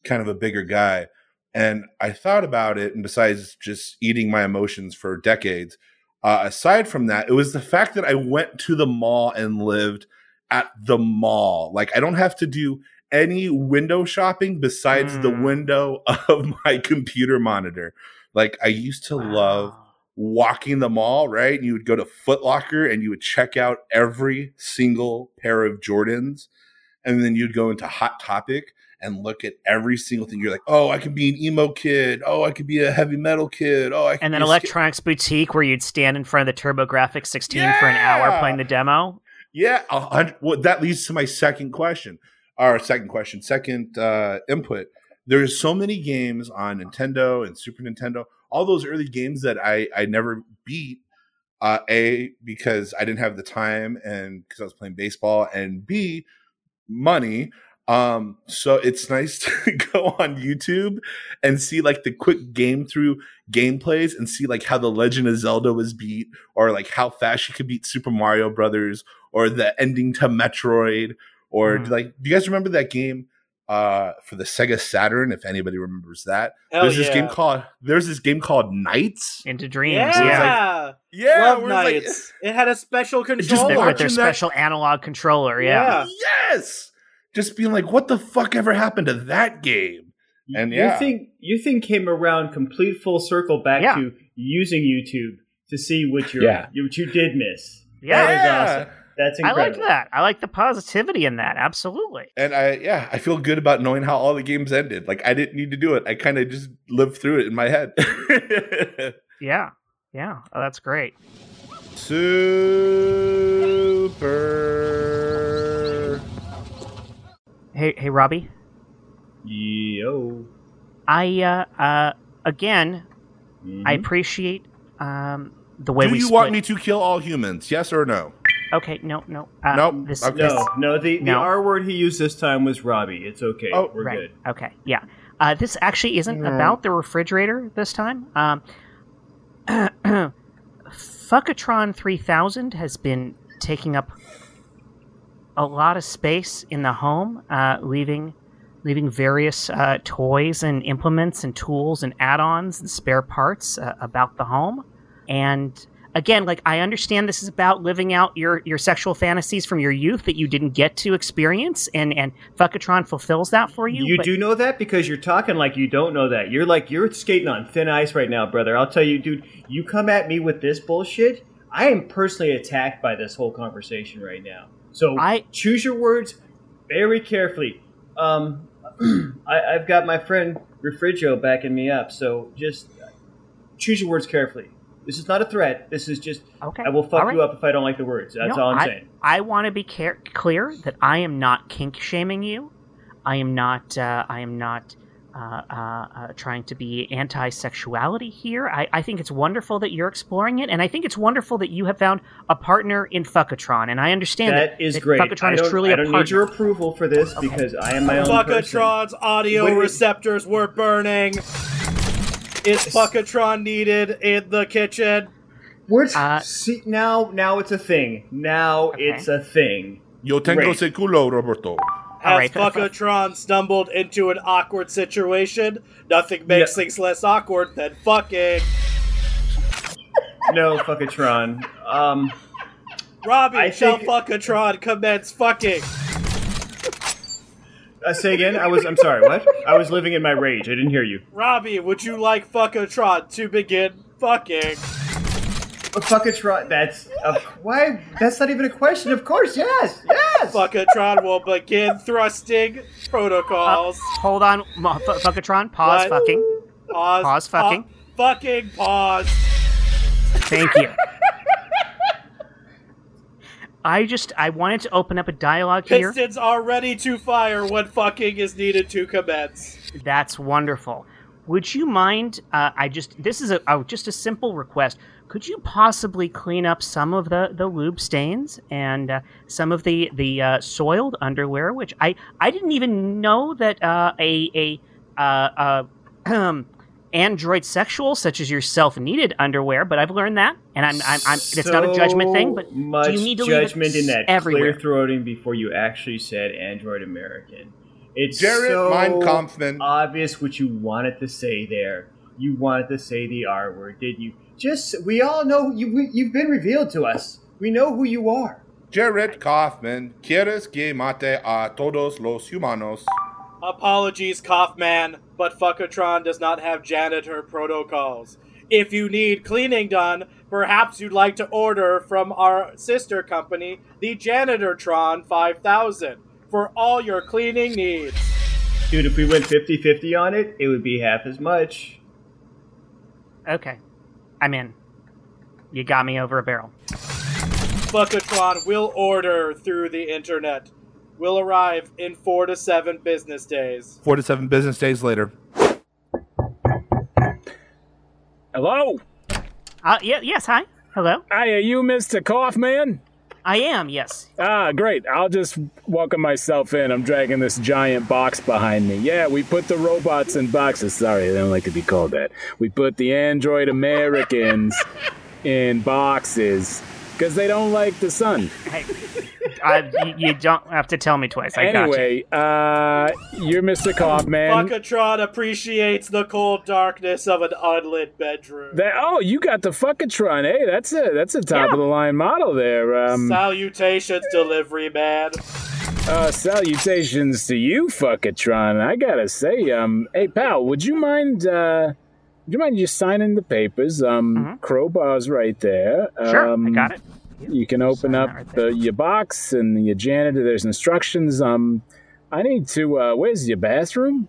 Speaker 3: kind of a bigger guy? And I thought about it, and besides just eating my emotions for decades, uh, aside from that, it was the fact that I went to the mall and lived at the mall. Like I don't have to do any window shopping besides the
Speaker 1: Mm.
Speaker 3: window <laughs> of my computer monitor. Like I used to love
Speaker 1: Wow.
Speaker 3: Walking the mall, right? You would go to Foot Locker and you would check out every single pair of Jordans. And then you'd go into Hot Topic and look at every single thing. You're like, oh, I could be an emo kid. Oh, I could be a heavy metal kid. Oh, I could
Speaker 1: And then
Speaker 3: be a ska-
Speaker 1: Electronics Boutique, where you'd stand in front of the TurboGrafx 16 for an hour playing the demo.
Speaker 3: Yeah, well, that leads to my second question. Our second question, second uh, input. There's so many games on Nintendo and Super Nintendo. All those early games that I I never beat. Uh, a because I didn't have the time and because I was playing baseball, and B money. Um, so it's nice <laughs> to go on YouTube and see like the quick game through gameplays and see like how the Legend of Zelda was beat, or like how fast you could beat Super Mario Brothers, or the ending to Metroid, or
Speaker 1: Hmm.
Speaker 3: like do you guys remember that game uh for the Sega Saturn? If anybody remembers that,
Speaker 4: Hell
Speaker 3: there's this game called there's this game called Nights.
Speaker 1: Into dreams.
Speaker 4: Yeah,
Speaker 1: Yeah.
Speaker 3: Yeah,
Speaker 4: Love
Speaker 3: where it's like- <laughs>
Speaker 4: it had a special controller.
Speaker 1: With their
Speaker 3: watching that-
Speaker 1: special analog controller. Yeah.
Speaker 4: Yeah.
Speaker 3: yes, just being like, what the fuck ever happened to that game? And yeah.
Speaker 5: Your thing, your thing came around complete full circle back
Speaker 1: Yeah.
Speaker 5: to using YouTube to see what you
Speaker 2: Yeah.
Speaker 5: what you did miss.
Speaker 1: Yeah.
Speaker 5: That is awesome. That's incredible.
Speaker 1: I like that. I like the positivity in that. Absolutely.
Speaker 3: And I, yeah, I feel good about knowing how all the games ended. Like I didn't need to do it. I kind of just lived through it in my head. <laughs>
Speaker 1: Yeah. Yeah. Oh, that's great.
Speaker 3: Super.
Speaker 1: Hey, hey, Robbie.
Speaker 5: Yo.
Speaker 1: I uh, uh again, I
Speaker 5: Mhm.
Speaker 1: appreciate um the way
Speaker 3: Do
Speaker 1: we
Speaker 3: you
Speaker 1: split.
Speaker 3: want me to kill all humans? Yes or no?
Speaker 1: Okay, no, no. Uh,
Speaker 3: Nope.
Speaker 1: This,
Speaker 3: Okay.
Speaker 1: this-
Speaker 5: No, no. The, the
Speaker 1: No.
Speaker 5: R word he used this time was Robbie. It's okay.
Speaker 3: Oh,
Speaker 5: We're
Speaker 1: right.
Speaker 5: good.
Speaker 1: Okay, yeah. Uh, this actually isn't
Speaker 3: Mm.
Speaker 1: about the refrigerator this time. Um, <clears throat> Fuckatron 3000 has been taking up a lot of space in the home, uh, leaving leaving various uh, toys and implements and tools and add-ons and spare parts uh, about the home. and again, like I understand this is about living out your your sexual fantasies from your youth that you didn't get to experience, and and Fuckatron fulfills that for you.
Speaker 5: You
Speaker 1: but-
Speaker 5: do know that because you're talking like you don't know that. You're like you're skating on thin ice right now, brother. I'll tell you, dude. You come at me with this bullshit, I am personally attacked by this whole conversation right now. So
Speaker 1: I-
Speaker 5: choose your words very carefully. Um, <clears throat> I, I've got my friend Refrigio backing me up, so just choose your words carefully. This is not a threat. This is just
Speaker 1: Okay.
Speaker 5: I will fuck
Speaker 1: All right.
Speaker 5: you up if I don't like the words. That's
Speaker 1: No,
Speaker 5: all I'm
Speaker 1: I,
Speaker 5: saying.
Speaker 1: I want to be care- clear that I am not kink shaming you. I am not. Uh, I am not uh, uh, uh, trying to be anti-sexuality here. I, I think it's wonderful that you're exploring it, and I think it's wonderful that you have found a partner in Fuckatron. And I understand that,
Speaker 5: That is
Speaker 1: that
Speaker 5: great.
Speaker 1: Fuckatron is
Speaker 5: don't,
Speaker 1: truly
Speaker 5: I
Speaker 1: a
Speaker 5: don't
Speaker 1: partner.
Speaker 5: need your approval for this because I am my own person.
Speaker 4: Fuckatron's audio
Speaker 5: Wait, wait.
Speaker 4: receptors were burning. Is Fuckatron needed in the kitchen?
Speaker 5: We're
Speaker 1: Uh,
Speaker 5: see now. Now it's a thing. Now
Speaker 1: Okay.
Speaker 5: it's a thing.
Speaker 3: Yo tengo
Speaker 5: Great.
Speaker 3: ese culo, Roberto.
Speaker 4: Has
Speaker 1: right, fu- fu-
Speaker 4: Fuckatron stumbled into an awkward situation? Nothing makes
Speaker 5: No.
Speaker 4: things less awkward than fucking.
Speaker 5: No, Fuckatron. Um,
Speaker 4: Robbie,
Speaker 5: I
Speaker 4: shall
Speaker 5: think-
Speaker 4: Fuckatron commence fucking?
Speaker 5: Uh, say again. I was. I'm sorry. What? I was living in my rage. I didn't hear you.
Speaker 4: Robbie, would you like Fuckatron to begin fucking?
Speaker 5: But Fuckatron. That's uh, why. That's not even a question. Of course. Yes. Yes.
Speaker 4: Fuckatron will begin thrusting protocols.
Speaker 1: Hold on, Mo- Fu- Fuckatron. Pause.
Speaker 4: What?
Speaker 1: Fucking.
Speaker 4: Pause.
Speaker 1: Pause fucking.
Speaker 4: pa- fucking pause.
Speaker 1: Thank you. I just I wanted to open up a dialogue here.
Speaker 4: Pistons are ready to fire when fucking is needed to commence.
Speaker 1: That's wonderful. Would you mind? Uh, I just this is a oh, just a simple request. Could you possibly clean up some of the, the lube stains and uh, some of the the uh, soiled underwear? Which I I didn't even know that uh, a a uh, uh, <clears throat> um, android sexual such as yourself needed underwear, but I've learned that, and I'm I'm, I'm it's not a judgment thing, but
Speaker 5: much
Speaker 1: do you need to leave it
Speaker 5: judgment in that
Speaker 1: everywhere?
Speaker 5: clear throating before you actually said Android American. It's
Speaker 3: Jarrett
Speaker 5: so
Speaker 3: Mein Kampfman.
Speaker 5: obvious what you wanted to say there. You wanted to say the R word, did you? Just we all know you. We, you've been revealed to us. We know who you are.
Speaker 3: Jarrett Kaufman, ¿quieres que mate a todos los humanos?
Speaker 4: Apologies, Kaufman, but Fuckatron does not have janitor protocols. If you need cleaning done, perhaps you'd like to order from our sister company, the Janitortron 5000, for all your cleaning needs.
Speaker 5: Dude, if we went 50-50 on it, it would be half as much.
Speaker 1: Okay, I'm in. You got me over a barrel.
Speaker 4: Fuckatron will order through the internet. Will arrive in four to seven business days.
Speaker 3: Four to seven business days later.
Speaker 2: Hello?
Speaker 1: Uh, yeah, yes, hi, hello.
Speaker 2: Hi, are you Mr. Kaufman?
Speaker 1: I am, yes.
Speaker 2: Ah, great. I'll just welcome myself in. I'm dragging this giant box behind me. Yeah, we put the robots in boxes. Sorry, they don't like to be called that. We put the Android Americans <laughs> in boxes because they don't like the sun.
Speaker 1: Hey, uh, you, you don't have to tell me twice. I got you.
Speaker 2: anyway, uh, you're Mr. Kaufman.
Speaker 4: Fuckatron appreciates the cold darkness of an unlit bedroom.
Speaker 2: That, oh, you got the Fuckatron. Hey, that's a that's a top
Speaker 1: Yeah.
Speaker 2: of the line model there. Um,
Speaker 4: Salutations, delivery man.
Speaker 2: uh, salutations to you, Fuckatron. I gotta say, um, hey pal, would you mind uh, would you mind just signing the papers? Um,
Speaker 1: Mhm.
Speaker 2: crowbar's right there.
Speaker 1: Sure,
Speaker 2: um,
Speaker 1: I got it.
Speaker 2: You can open up
Speaker 1: right
Speaker 2: the, your box and your janitor. There's instructions. Um, I need to. Uh, where's your bathroom?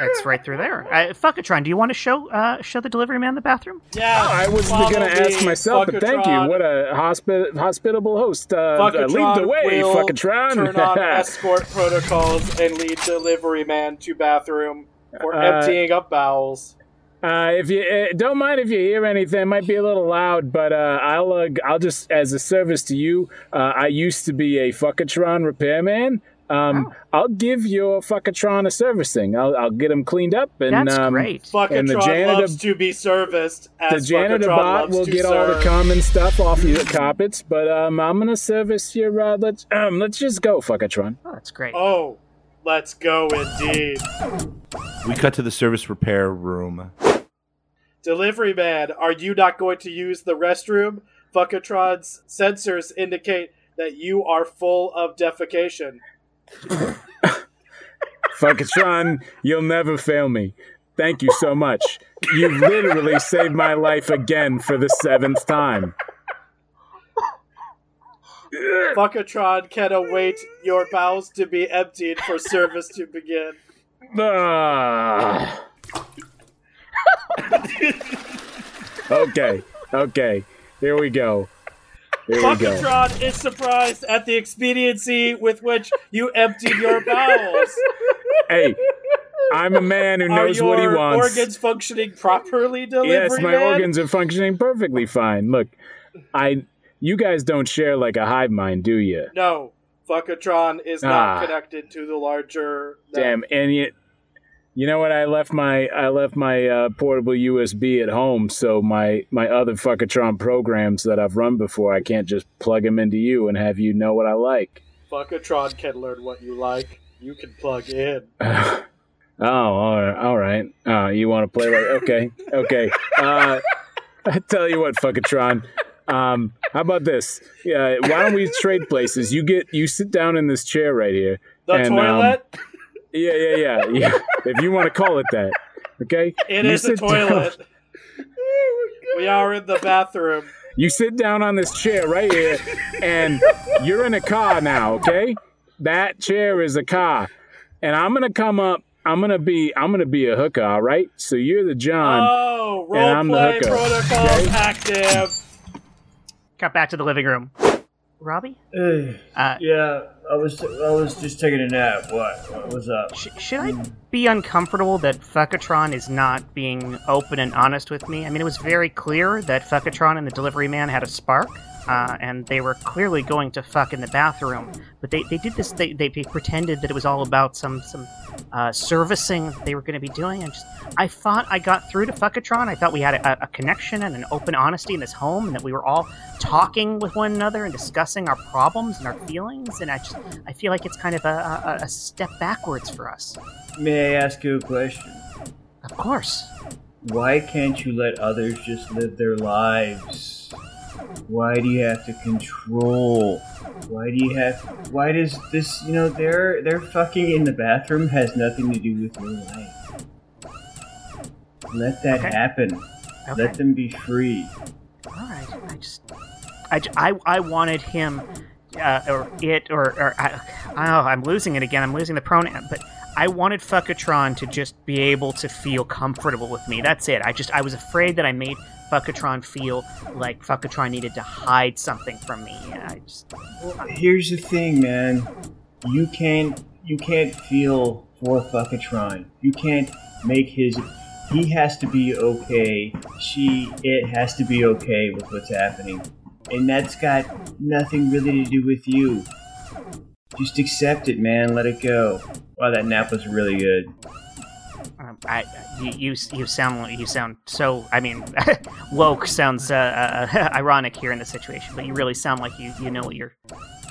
Speaker 1: It's right through there. Uh, Fuckatron, do you want to show uh, show the delivery man the bathroom?
Speaker 4: Yeah,
Speaker 2: Oh, I was
Speaker 4: follow
Speaker 2: going to ask
Speaker 4: me,
Speaker 2: myself, but thank you. What a hospi- hospitable host. Uh, uh,
Speaker 4: Fuckatron
Speaker 2: lead the way,
Speaker 4: will
Speaker 2: Fuckatron.
Speaker 4: turn on <laughs> escort protocols and lead delivery man to bathroom for
Speaker 2: Uh,
Speaker 4: emptying up bowels.
Speaker 2: Uh, if you uh, don't mind if you hear anything, it might be a little loud, but uh, I'll uh, I'll just as a service to you. Uh, I used to be a Fuckatron repairman. Um,
Speaker 1: Oh.
Speaker 2: I'll give your Fuckatron a servicing. I'll I'll get him cleaned up, and
Speaker 1: That's
Speaker 2: um,
Speaker 1: great.
Speaker 2: and the
Speaker 4: Fuckatron
Speaker 2: janitor-
Speaker 4: loves to be serviced
Speaker 2: the janitor
Speaker 4: Fuckatron
Speaker 2: bot will
Speaker 4: to
Speaker 2: get all the common stuff off your carpets. But um, I'm gonna service your. Uh, let's um, let's just go, Fuckatron.
Speaker 1: Oh, that's great.
Speaker 4: Oh, let's go indeed.
Speaker 3: We cut to the service repair room.
Speaker 4: Delivery man, are you not going to use the restroom? Fuckatron's sensors indicate that you are full of defecation. <laughs>
Speaker 2: Fuckatron, you'll never fail me. Thank you so much. You've literally saved my life again for the seventh time.
Speaker 4: Fuckatron can await your bowels to be emptied for service to begin.
Speaker 2: Ah. <laughs> okay, okay. Here we go. Here.
Speaker 4: Fuckatron is surprised at the expediency with which you emptied your bowels.
Speaker 2: Hey, I'm a man who knows what he wants.
Speaker 4: organs functioning properly, delivery
Speaker 2: yes, my
Speaker 4: man?
Speaker 2: organs are functioning perfectly fine. Look, I you guys don't share like a hive mind, do you?
Speaker 4: No, Fuckatron is
Speaker 2: Ah.
Speaker 4: not connected to the larger.
Speaker 2: Damn, and yet, you know what? I left my I left my uh, portable USB at home, so my my other Fuckatron programs that I've run before, I can't just plug them into you and have you know what I like.
Speaker 4: Fuckatron can learn what you like. You can plug in. <laughs>
Speaker 2: oh, all right, all right. Uh, you want to play like okay, okay. Uh, I tell you what, Fuckatron. Um, how about this? Yeah, why don't we trade places? You get you sit down in this chair right here.
Speaker 4: The
Speaker 2: and, um,
Speaker 4: toilet.
Speaker 2: Yeah, yeah, yeah, yeah. <laughs> if you want to call it that, okay.
Speaker 4: It
Speaker 2: You
Speaker 4: is a
Speaker 2: sit down-
Speaker 4: toilet. <laughs> we are in the bathroom.
Speaker 2: You sit down on this chair right here, and you're in a car now, okay? That chair is a car, and I'm gonna come up. I'm gonna be. I'm gonna be a hooker, all right? So you're the John.
Speaker 4: Oh,
Speaker 2: and I'm the
Speaker 4: roleplay
Speaker 2: hooker,
Speaker 4: protocols
Speaker 2: okay?
Speaker 4: active.
Speaker 1: Cut back to the living room. Robbie,
Speaker 5: Ugh.
Speaker 1: uh,
Speaker 5: yeah, I was I was just taking a nap. What? What was up?
Speaker 1: sh- should I be uncomfortable that Fuckatron is not being open and honest with me? I mean, it was very clear that Fuckatron and the delivery man had a spark, uh, and they were clearly going to fuck in the bathroom. But they, they did this. They, they pretended that it was all about some some uh, servicing they were going to be doing. And just, I thought I got through to Fuckatron. I thought we had a, a connection and an open honesty in this home, and that we were all talking with one another and discussing our problems and our feelings. And I just I feel like it's kind of a, a, a step backwards for us.
Speaker 5: May I ask you a question?
Speaker 1: Of course.
Speaker 5: Why can't you let others just live their lives? Why do you have to control? Why do you have? Why does this? You know, their their fucking in the bathroom has nothing to do with your life. Let that
Speaker 1: Okay.
Speaker 5: happen.
Speaker 1: Okay.
Speaker 5: Let them be free.
Speaker 1: All right. I just, I, I, I wanted him, uh, or it, or, or I, I know, I'm losing it again. I'm losing the pronoun, but I wanted Fuckatron to just be able to feel comfortable with me. That's it. I just, I was afraid that I made Fuckatron feel like Fuckatron needed to hide something from me. I just,
Speaker 5: Here's the thing, man. You can't you can't feel for Fuckatron. You can't make his he has to be okay. She it has to be okay with what's happening. And that's got nothing really to do with you. Just accept it, man. Let it go. Wow, that nap was really good.
Speaker 1: I, you, you, you sound, you sound so. I mean, <laughs> woke sounds uh, uh, <laughs> ironic here in the situation, but you really sound like you, you know what you're,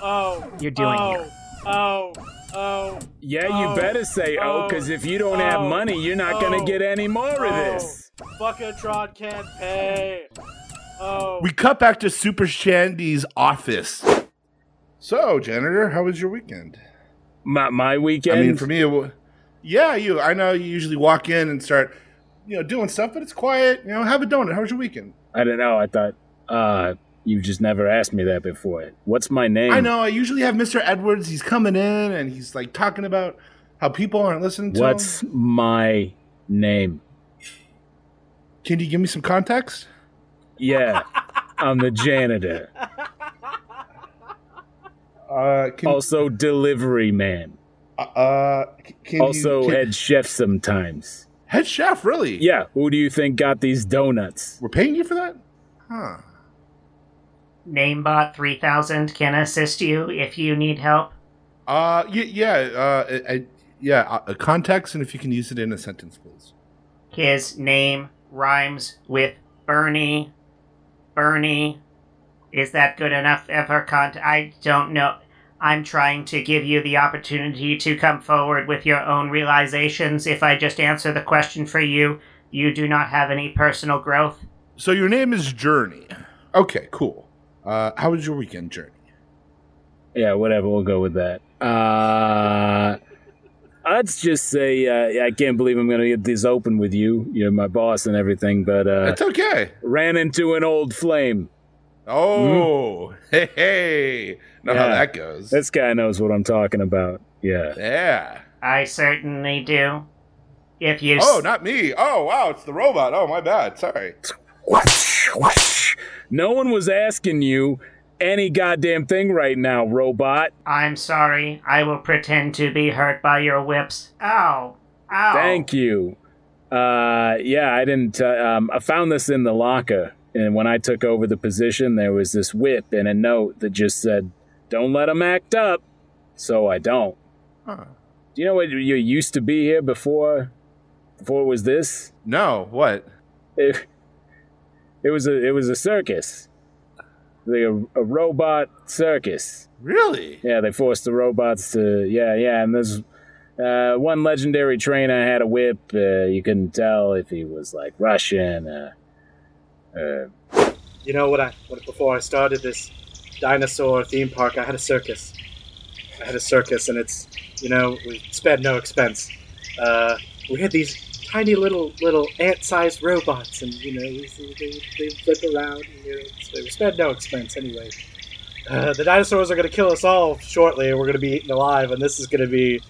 Speaker 4: Oh,
Speaker 1: you're doing
Speaker 4: oh,
Speaker 1: here.
Speaker 4: Oh, oh,
Speaker 2: Yeah,
Speaker 4: Oh,
Speaker 2: you better say oh,
Speaker 4: oh,
Speaker 2: because if you don't have
Speaker 4: oh,
Speaker 2: money, you're not
Speaker 4: oh,
Speaker 2: gonna get any more of
Speaker 4: oh.
Speaker 2: this.
Speaker 4: Fuckatron can't pay. Oh,
Speaker 3: We cut back to Super Shandy's office. So, janitor, how was your weekend?
Speaker 2: My my weekend.
Speaker 3: I mean, for me, it wa- yeah, you. I know you usually walk in and start, you know, doing stuff, but it's quiet. You know, have a donut. How was your weekend?
Speaker 2: I don't know. I thought uh, you just never asked me that before. What's my name?
Speaker 3: I know. I usually have Mr. Edwards. He's coming in and he's like talking about how people aren't listening to
Speaker 2: What's
Speaker 3: him.
Speaker 2: my name?
Speaker 3: Can you give me some context?
Speaker 2: Yeah, I'm the janitor. <laughs>
Speaker 3: Uh, can,
Speaker 2: Also, delivery man.
Speaker 3: Uh, can
Speaker 2: Also,
Speaker 3: you, can-
Speaker 2: head chef sometimes.
Speaker 3: head chef. Really?
Speaker 2: Yeah, who do you think got these donuts?
Speaker 3: We're paying you for that? Huh.
Speaker 1: Namebot 3000 can assist you if you need help.
Speaker 3: Uh, y- yeah. Uh, I, I, yeah. Uh, context, and if you can use it in a sentence, please.
Speaker 1: His name rhymes with Bernie. Bernie. Is that good enough ever cont I don't know. I'm trying to give you the opportunity to come forward with your own realizations. If I just answer the question for you, You do not have any personal growth.
Speaker 3: So your name is Journey. Okay, cool. Uh, how was your weekend, Journey?
Speaker 2: Yeah, whatever. We'll go with that. Uh, let's just say uh, I can't believe I'm going to get this open with you. You're my boss and everything, but uh,
Speaker 3: It's okay.
Speaker 2: ran into an old flame.
Speaker 3: Oh, hey, hey. Know how that goes.
Speaker 2: This guy knows what I'm talking about. Yeah.
Speaker 3: yeah.
Speaker 1: I certainly do. If you.
Speaker 3: Oh, not me. Oh, wow. It's the robot. Oh, my bad. Sorry.
Speaker 2: Whoosh, whoosh. No one was asking you any goddamn thing right now, robot.
Speaker 1: I'm sorry. I will pretend to be hurt by your whips. Ow. Ow.
Speaker 2: Thank you. Uh, yeah, I didn't. Uh, um, I found this in the locker, and when I took over the position, there was this whip and a note that just said, "Don't let him act up." So I don't.
Speaker 3: Huh.
Speaker 2: Do you know what you used to be here before? Before it was this?
Speaker 3: No, what?
Speaker 2: It, it was a it was a circus, like a, a robot circus.
Speaker 3: Really?
Speaker 2: Yeah, they forced the robots to. Yeah, yeah, and there's uh, one legendary trainer had a whip. Uh, you couldn't tell if he was like Russian. Uh, uh,
Speaker 4: You know what I what, before I started this dinosaur theme park, I had a circus. I had a circus, and it's you know we sped no expense. Uh, we had these tiny little little ant-sized robots, and you know we- they, they flip around. And, you know, so we no expense anyway. Uh, the dinosaurs are going to kill us all shortly, and we're going to be eaten alive. And this is going to be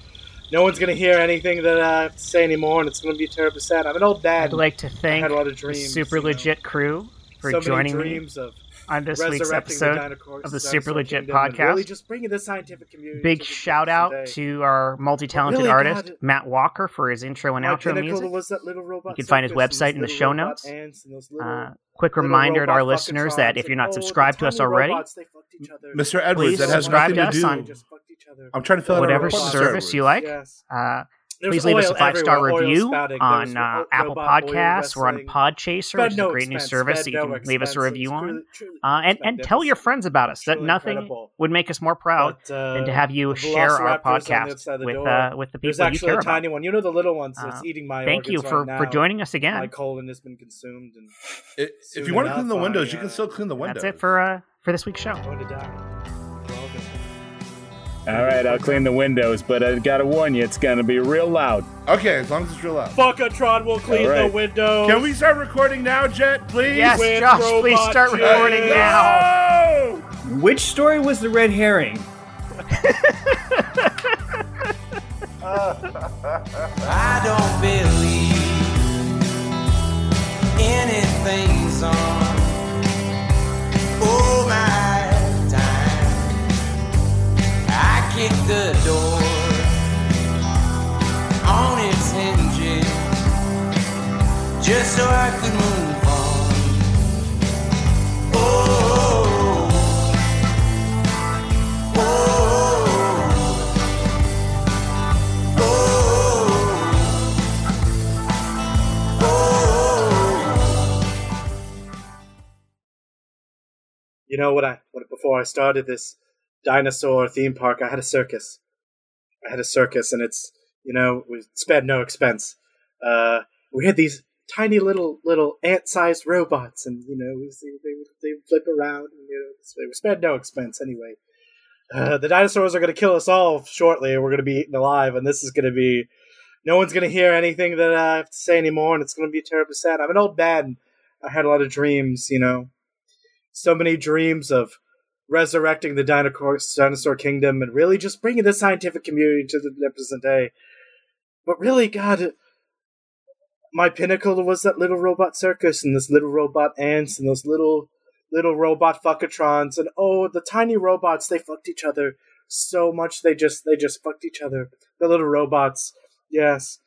Speaker 4: no one's going to hear anything that I have to say anymore, and it's going to be terribly sad. I'm an old dad.
Speaker 1: I'd like to thank
Speaker 4: a
Speaker 1: the super
Speaker 4: you know.
Speaker 1: legit crew for
Speaker 4: so
Speaker 1: joining me
Speaker 4: dreams of
Speaker 1: on this week's episode.
Speaker 4: dinosaur-
Speaker 1: of the Super Legit
Speaker 4: kingdom
Speaker 1: podcast.
Speaker 4: Really, just bringing the scientific community.
Speaker 1: Big
Speaker 4: the
Speaker 1: shout out
Speaker 4: today.
Speaker 1: to our multi-talented
Speaker 4: Really,
Speaker 1: artist
Speaker 4: God.
Speaker 1: Matt Walker for his intro and
Speaker 4: My
Speaker 1: outro music.
Speaker 4: was that little robot
Speaker 1: You can find his website in the show notes.
Speaker 4: and little-
Speaker 1: Uh, quick reminder to our listeners that if you're not
Speaker 4: and, oh, the
Speaker 1: subscribed to us already,
Speaker 4: robots, they fucked each other.
Speaker 3: Mr. Edwards, that has
Speaker 1: subscribe
Speaker 3: nothing
Speaker 1: to
Speaker 3: to
Speaker 1: us
Speaker 3: do.
Speaker 1: on-
Speaker 4: They just fucked each other.
Speaker 3: I'm trying to fill out
Speaker 1: whatever
Speaker 3: report,
Speaker 1: service you like.
Speaker 4: Yes.
Speaker 1: uh,
Speaker 4: There's
Speaker 1: please leave us a five star review
Speaker 4: spouting.
Speaker 1: on uh,
Speaker 4: ro-
Speaker 1: Apple
Speaker 4: robot
Speaker 1: Podcasts. We're on. Podchaser, which is
Speaker 4: no
Speaker 1: a great new service
Speaker 4: sped
Speaker 1: that you
Speaker 4: no
Speaker 1: can leave us a review on.
Speaker 4: truly- truly
Speaker 1: Uh, and, and tell your friends about us. That nothing
Speaker 4: incredible.
Speaker 1: would make us more proud
Speaker 4: But, uh,
Speaker 1: than to have you share our
Speaker 4: velociraptors on the other
Speaker 1: podcast
Speaker 4: the
Speaker 1: with uh, with the
Speaker 4: There's
Speaker 1: people you
Speaker 4: actually
Speaker 1: care
Speaker 4: a
Speaker 1: about.
Speaker 4: tiny one. You know the little ones that's
Speaker 1: Uh,
Speaker 4: eating my
Speaker 1: Thank you for,
Speaker 4: right
Speaker 1: for joining us again.
Speaker 4: My colon has been consumed and
Speaker 3: I-
Speaker 4: Soon
Speaker 3: if you want to clean the windows, you
Speaker 4: uh,
Speaker 3: can still clean the windows.
Speaker 1: That's it for uh, for this week's show.
Speaker 4: All
Speaker 2: right, I'll clean the windows, but I gotta warn you, it's gonna be real loud.
Speaker 3: Okay, as long as it's real loud.
Speaker 4: Fuckatron will clean
Speaker 2: All right.
Speaker 4: the windows.
Speaker 3: Can we start recording now, Jett, please?
Speaker 1: Yes,
Speaker 4: with
Speaker 1: Josh, please
Speaker 4: robot
Speaker 1: start recording now.
Speaker 3: No!
Speaker 5: Which story was the red herring?
Speaker 7: I don't believe anything's on. Oh my I kicked the door on its hinges just so I could move
Speaker 4: You know what I what before I started this dinosaur theme park, I had a circus. I had a circus, and it's you know we sped no expense. Uh, we had these tiny little little ant-sized robots, and you know they they flip around, and you know we sped no expense anyway. Uh, the dinosaurs are going to kill us all shortly, and we're going to be eaten alive, and this is going to be no one's going to hear anything that I have to say anymore, and it's going to be terribly sad. I'm an old man. I had a lot of dreams, you know, so many dreams of resurrecting the dinosaur, dinosaur kingdom and really just bringing the scientific community to the present day. But really, God, my pinnacle was that little robot circus and this little robot ants and those little little robot fuckatrons and oh, the tiny robots they fucked each other so much they just they just fucked each other. The little robots, yes.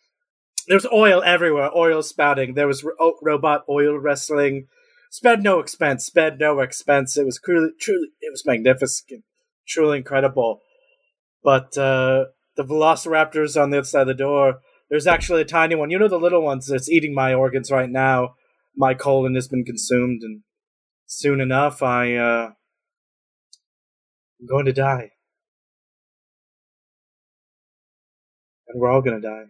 Speaker 4: There's oil everywhere, oil spouting. There was ro- oh, robot oil wrestling sped no expense, sped no expense. It was truly, truly, it was magnificent, truly incredible. But uh, the velociraptors on the other side of the door, there's actually a tiny one. You know the little ones that's eating my organs right now. My colon has been consumed, and soon enough, I uh, I'm going to die, and we're all going to die.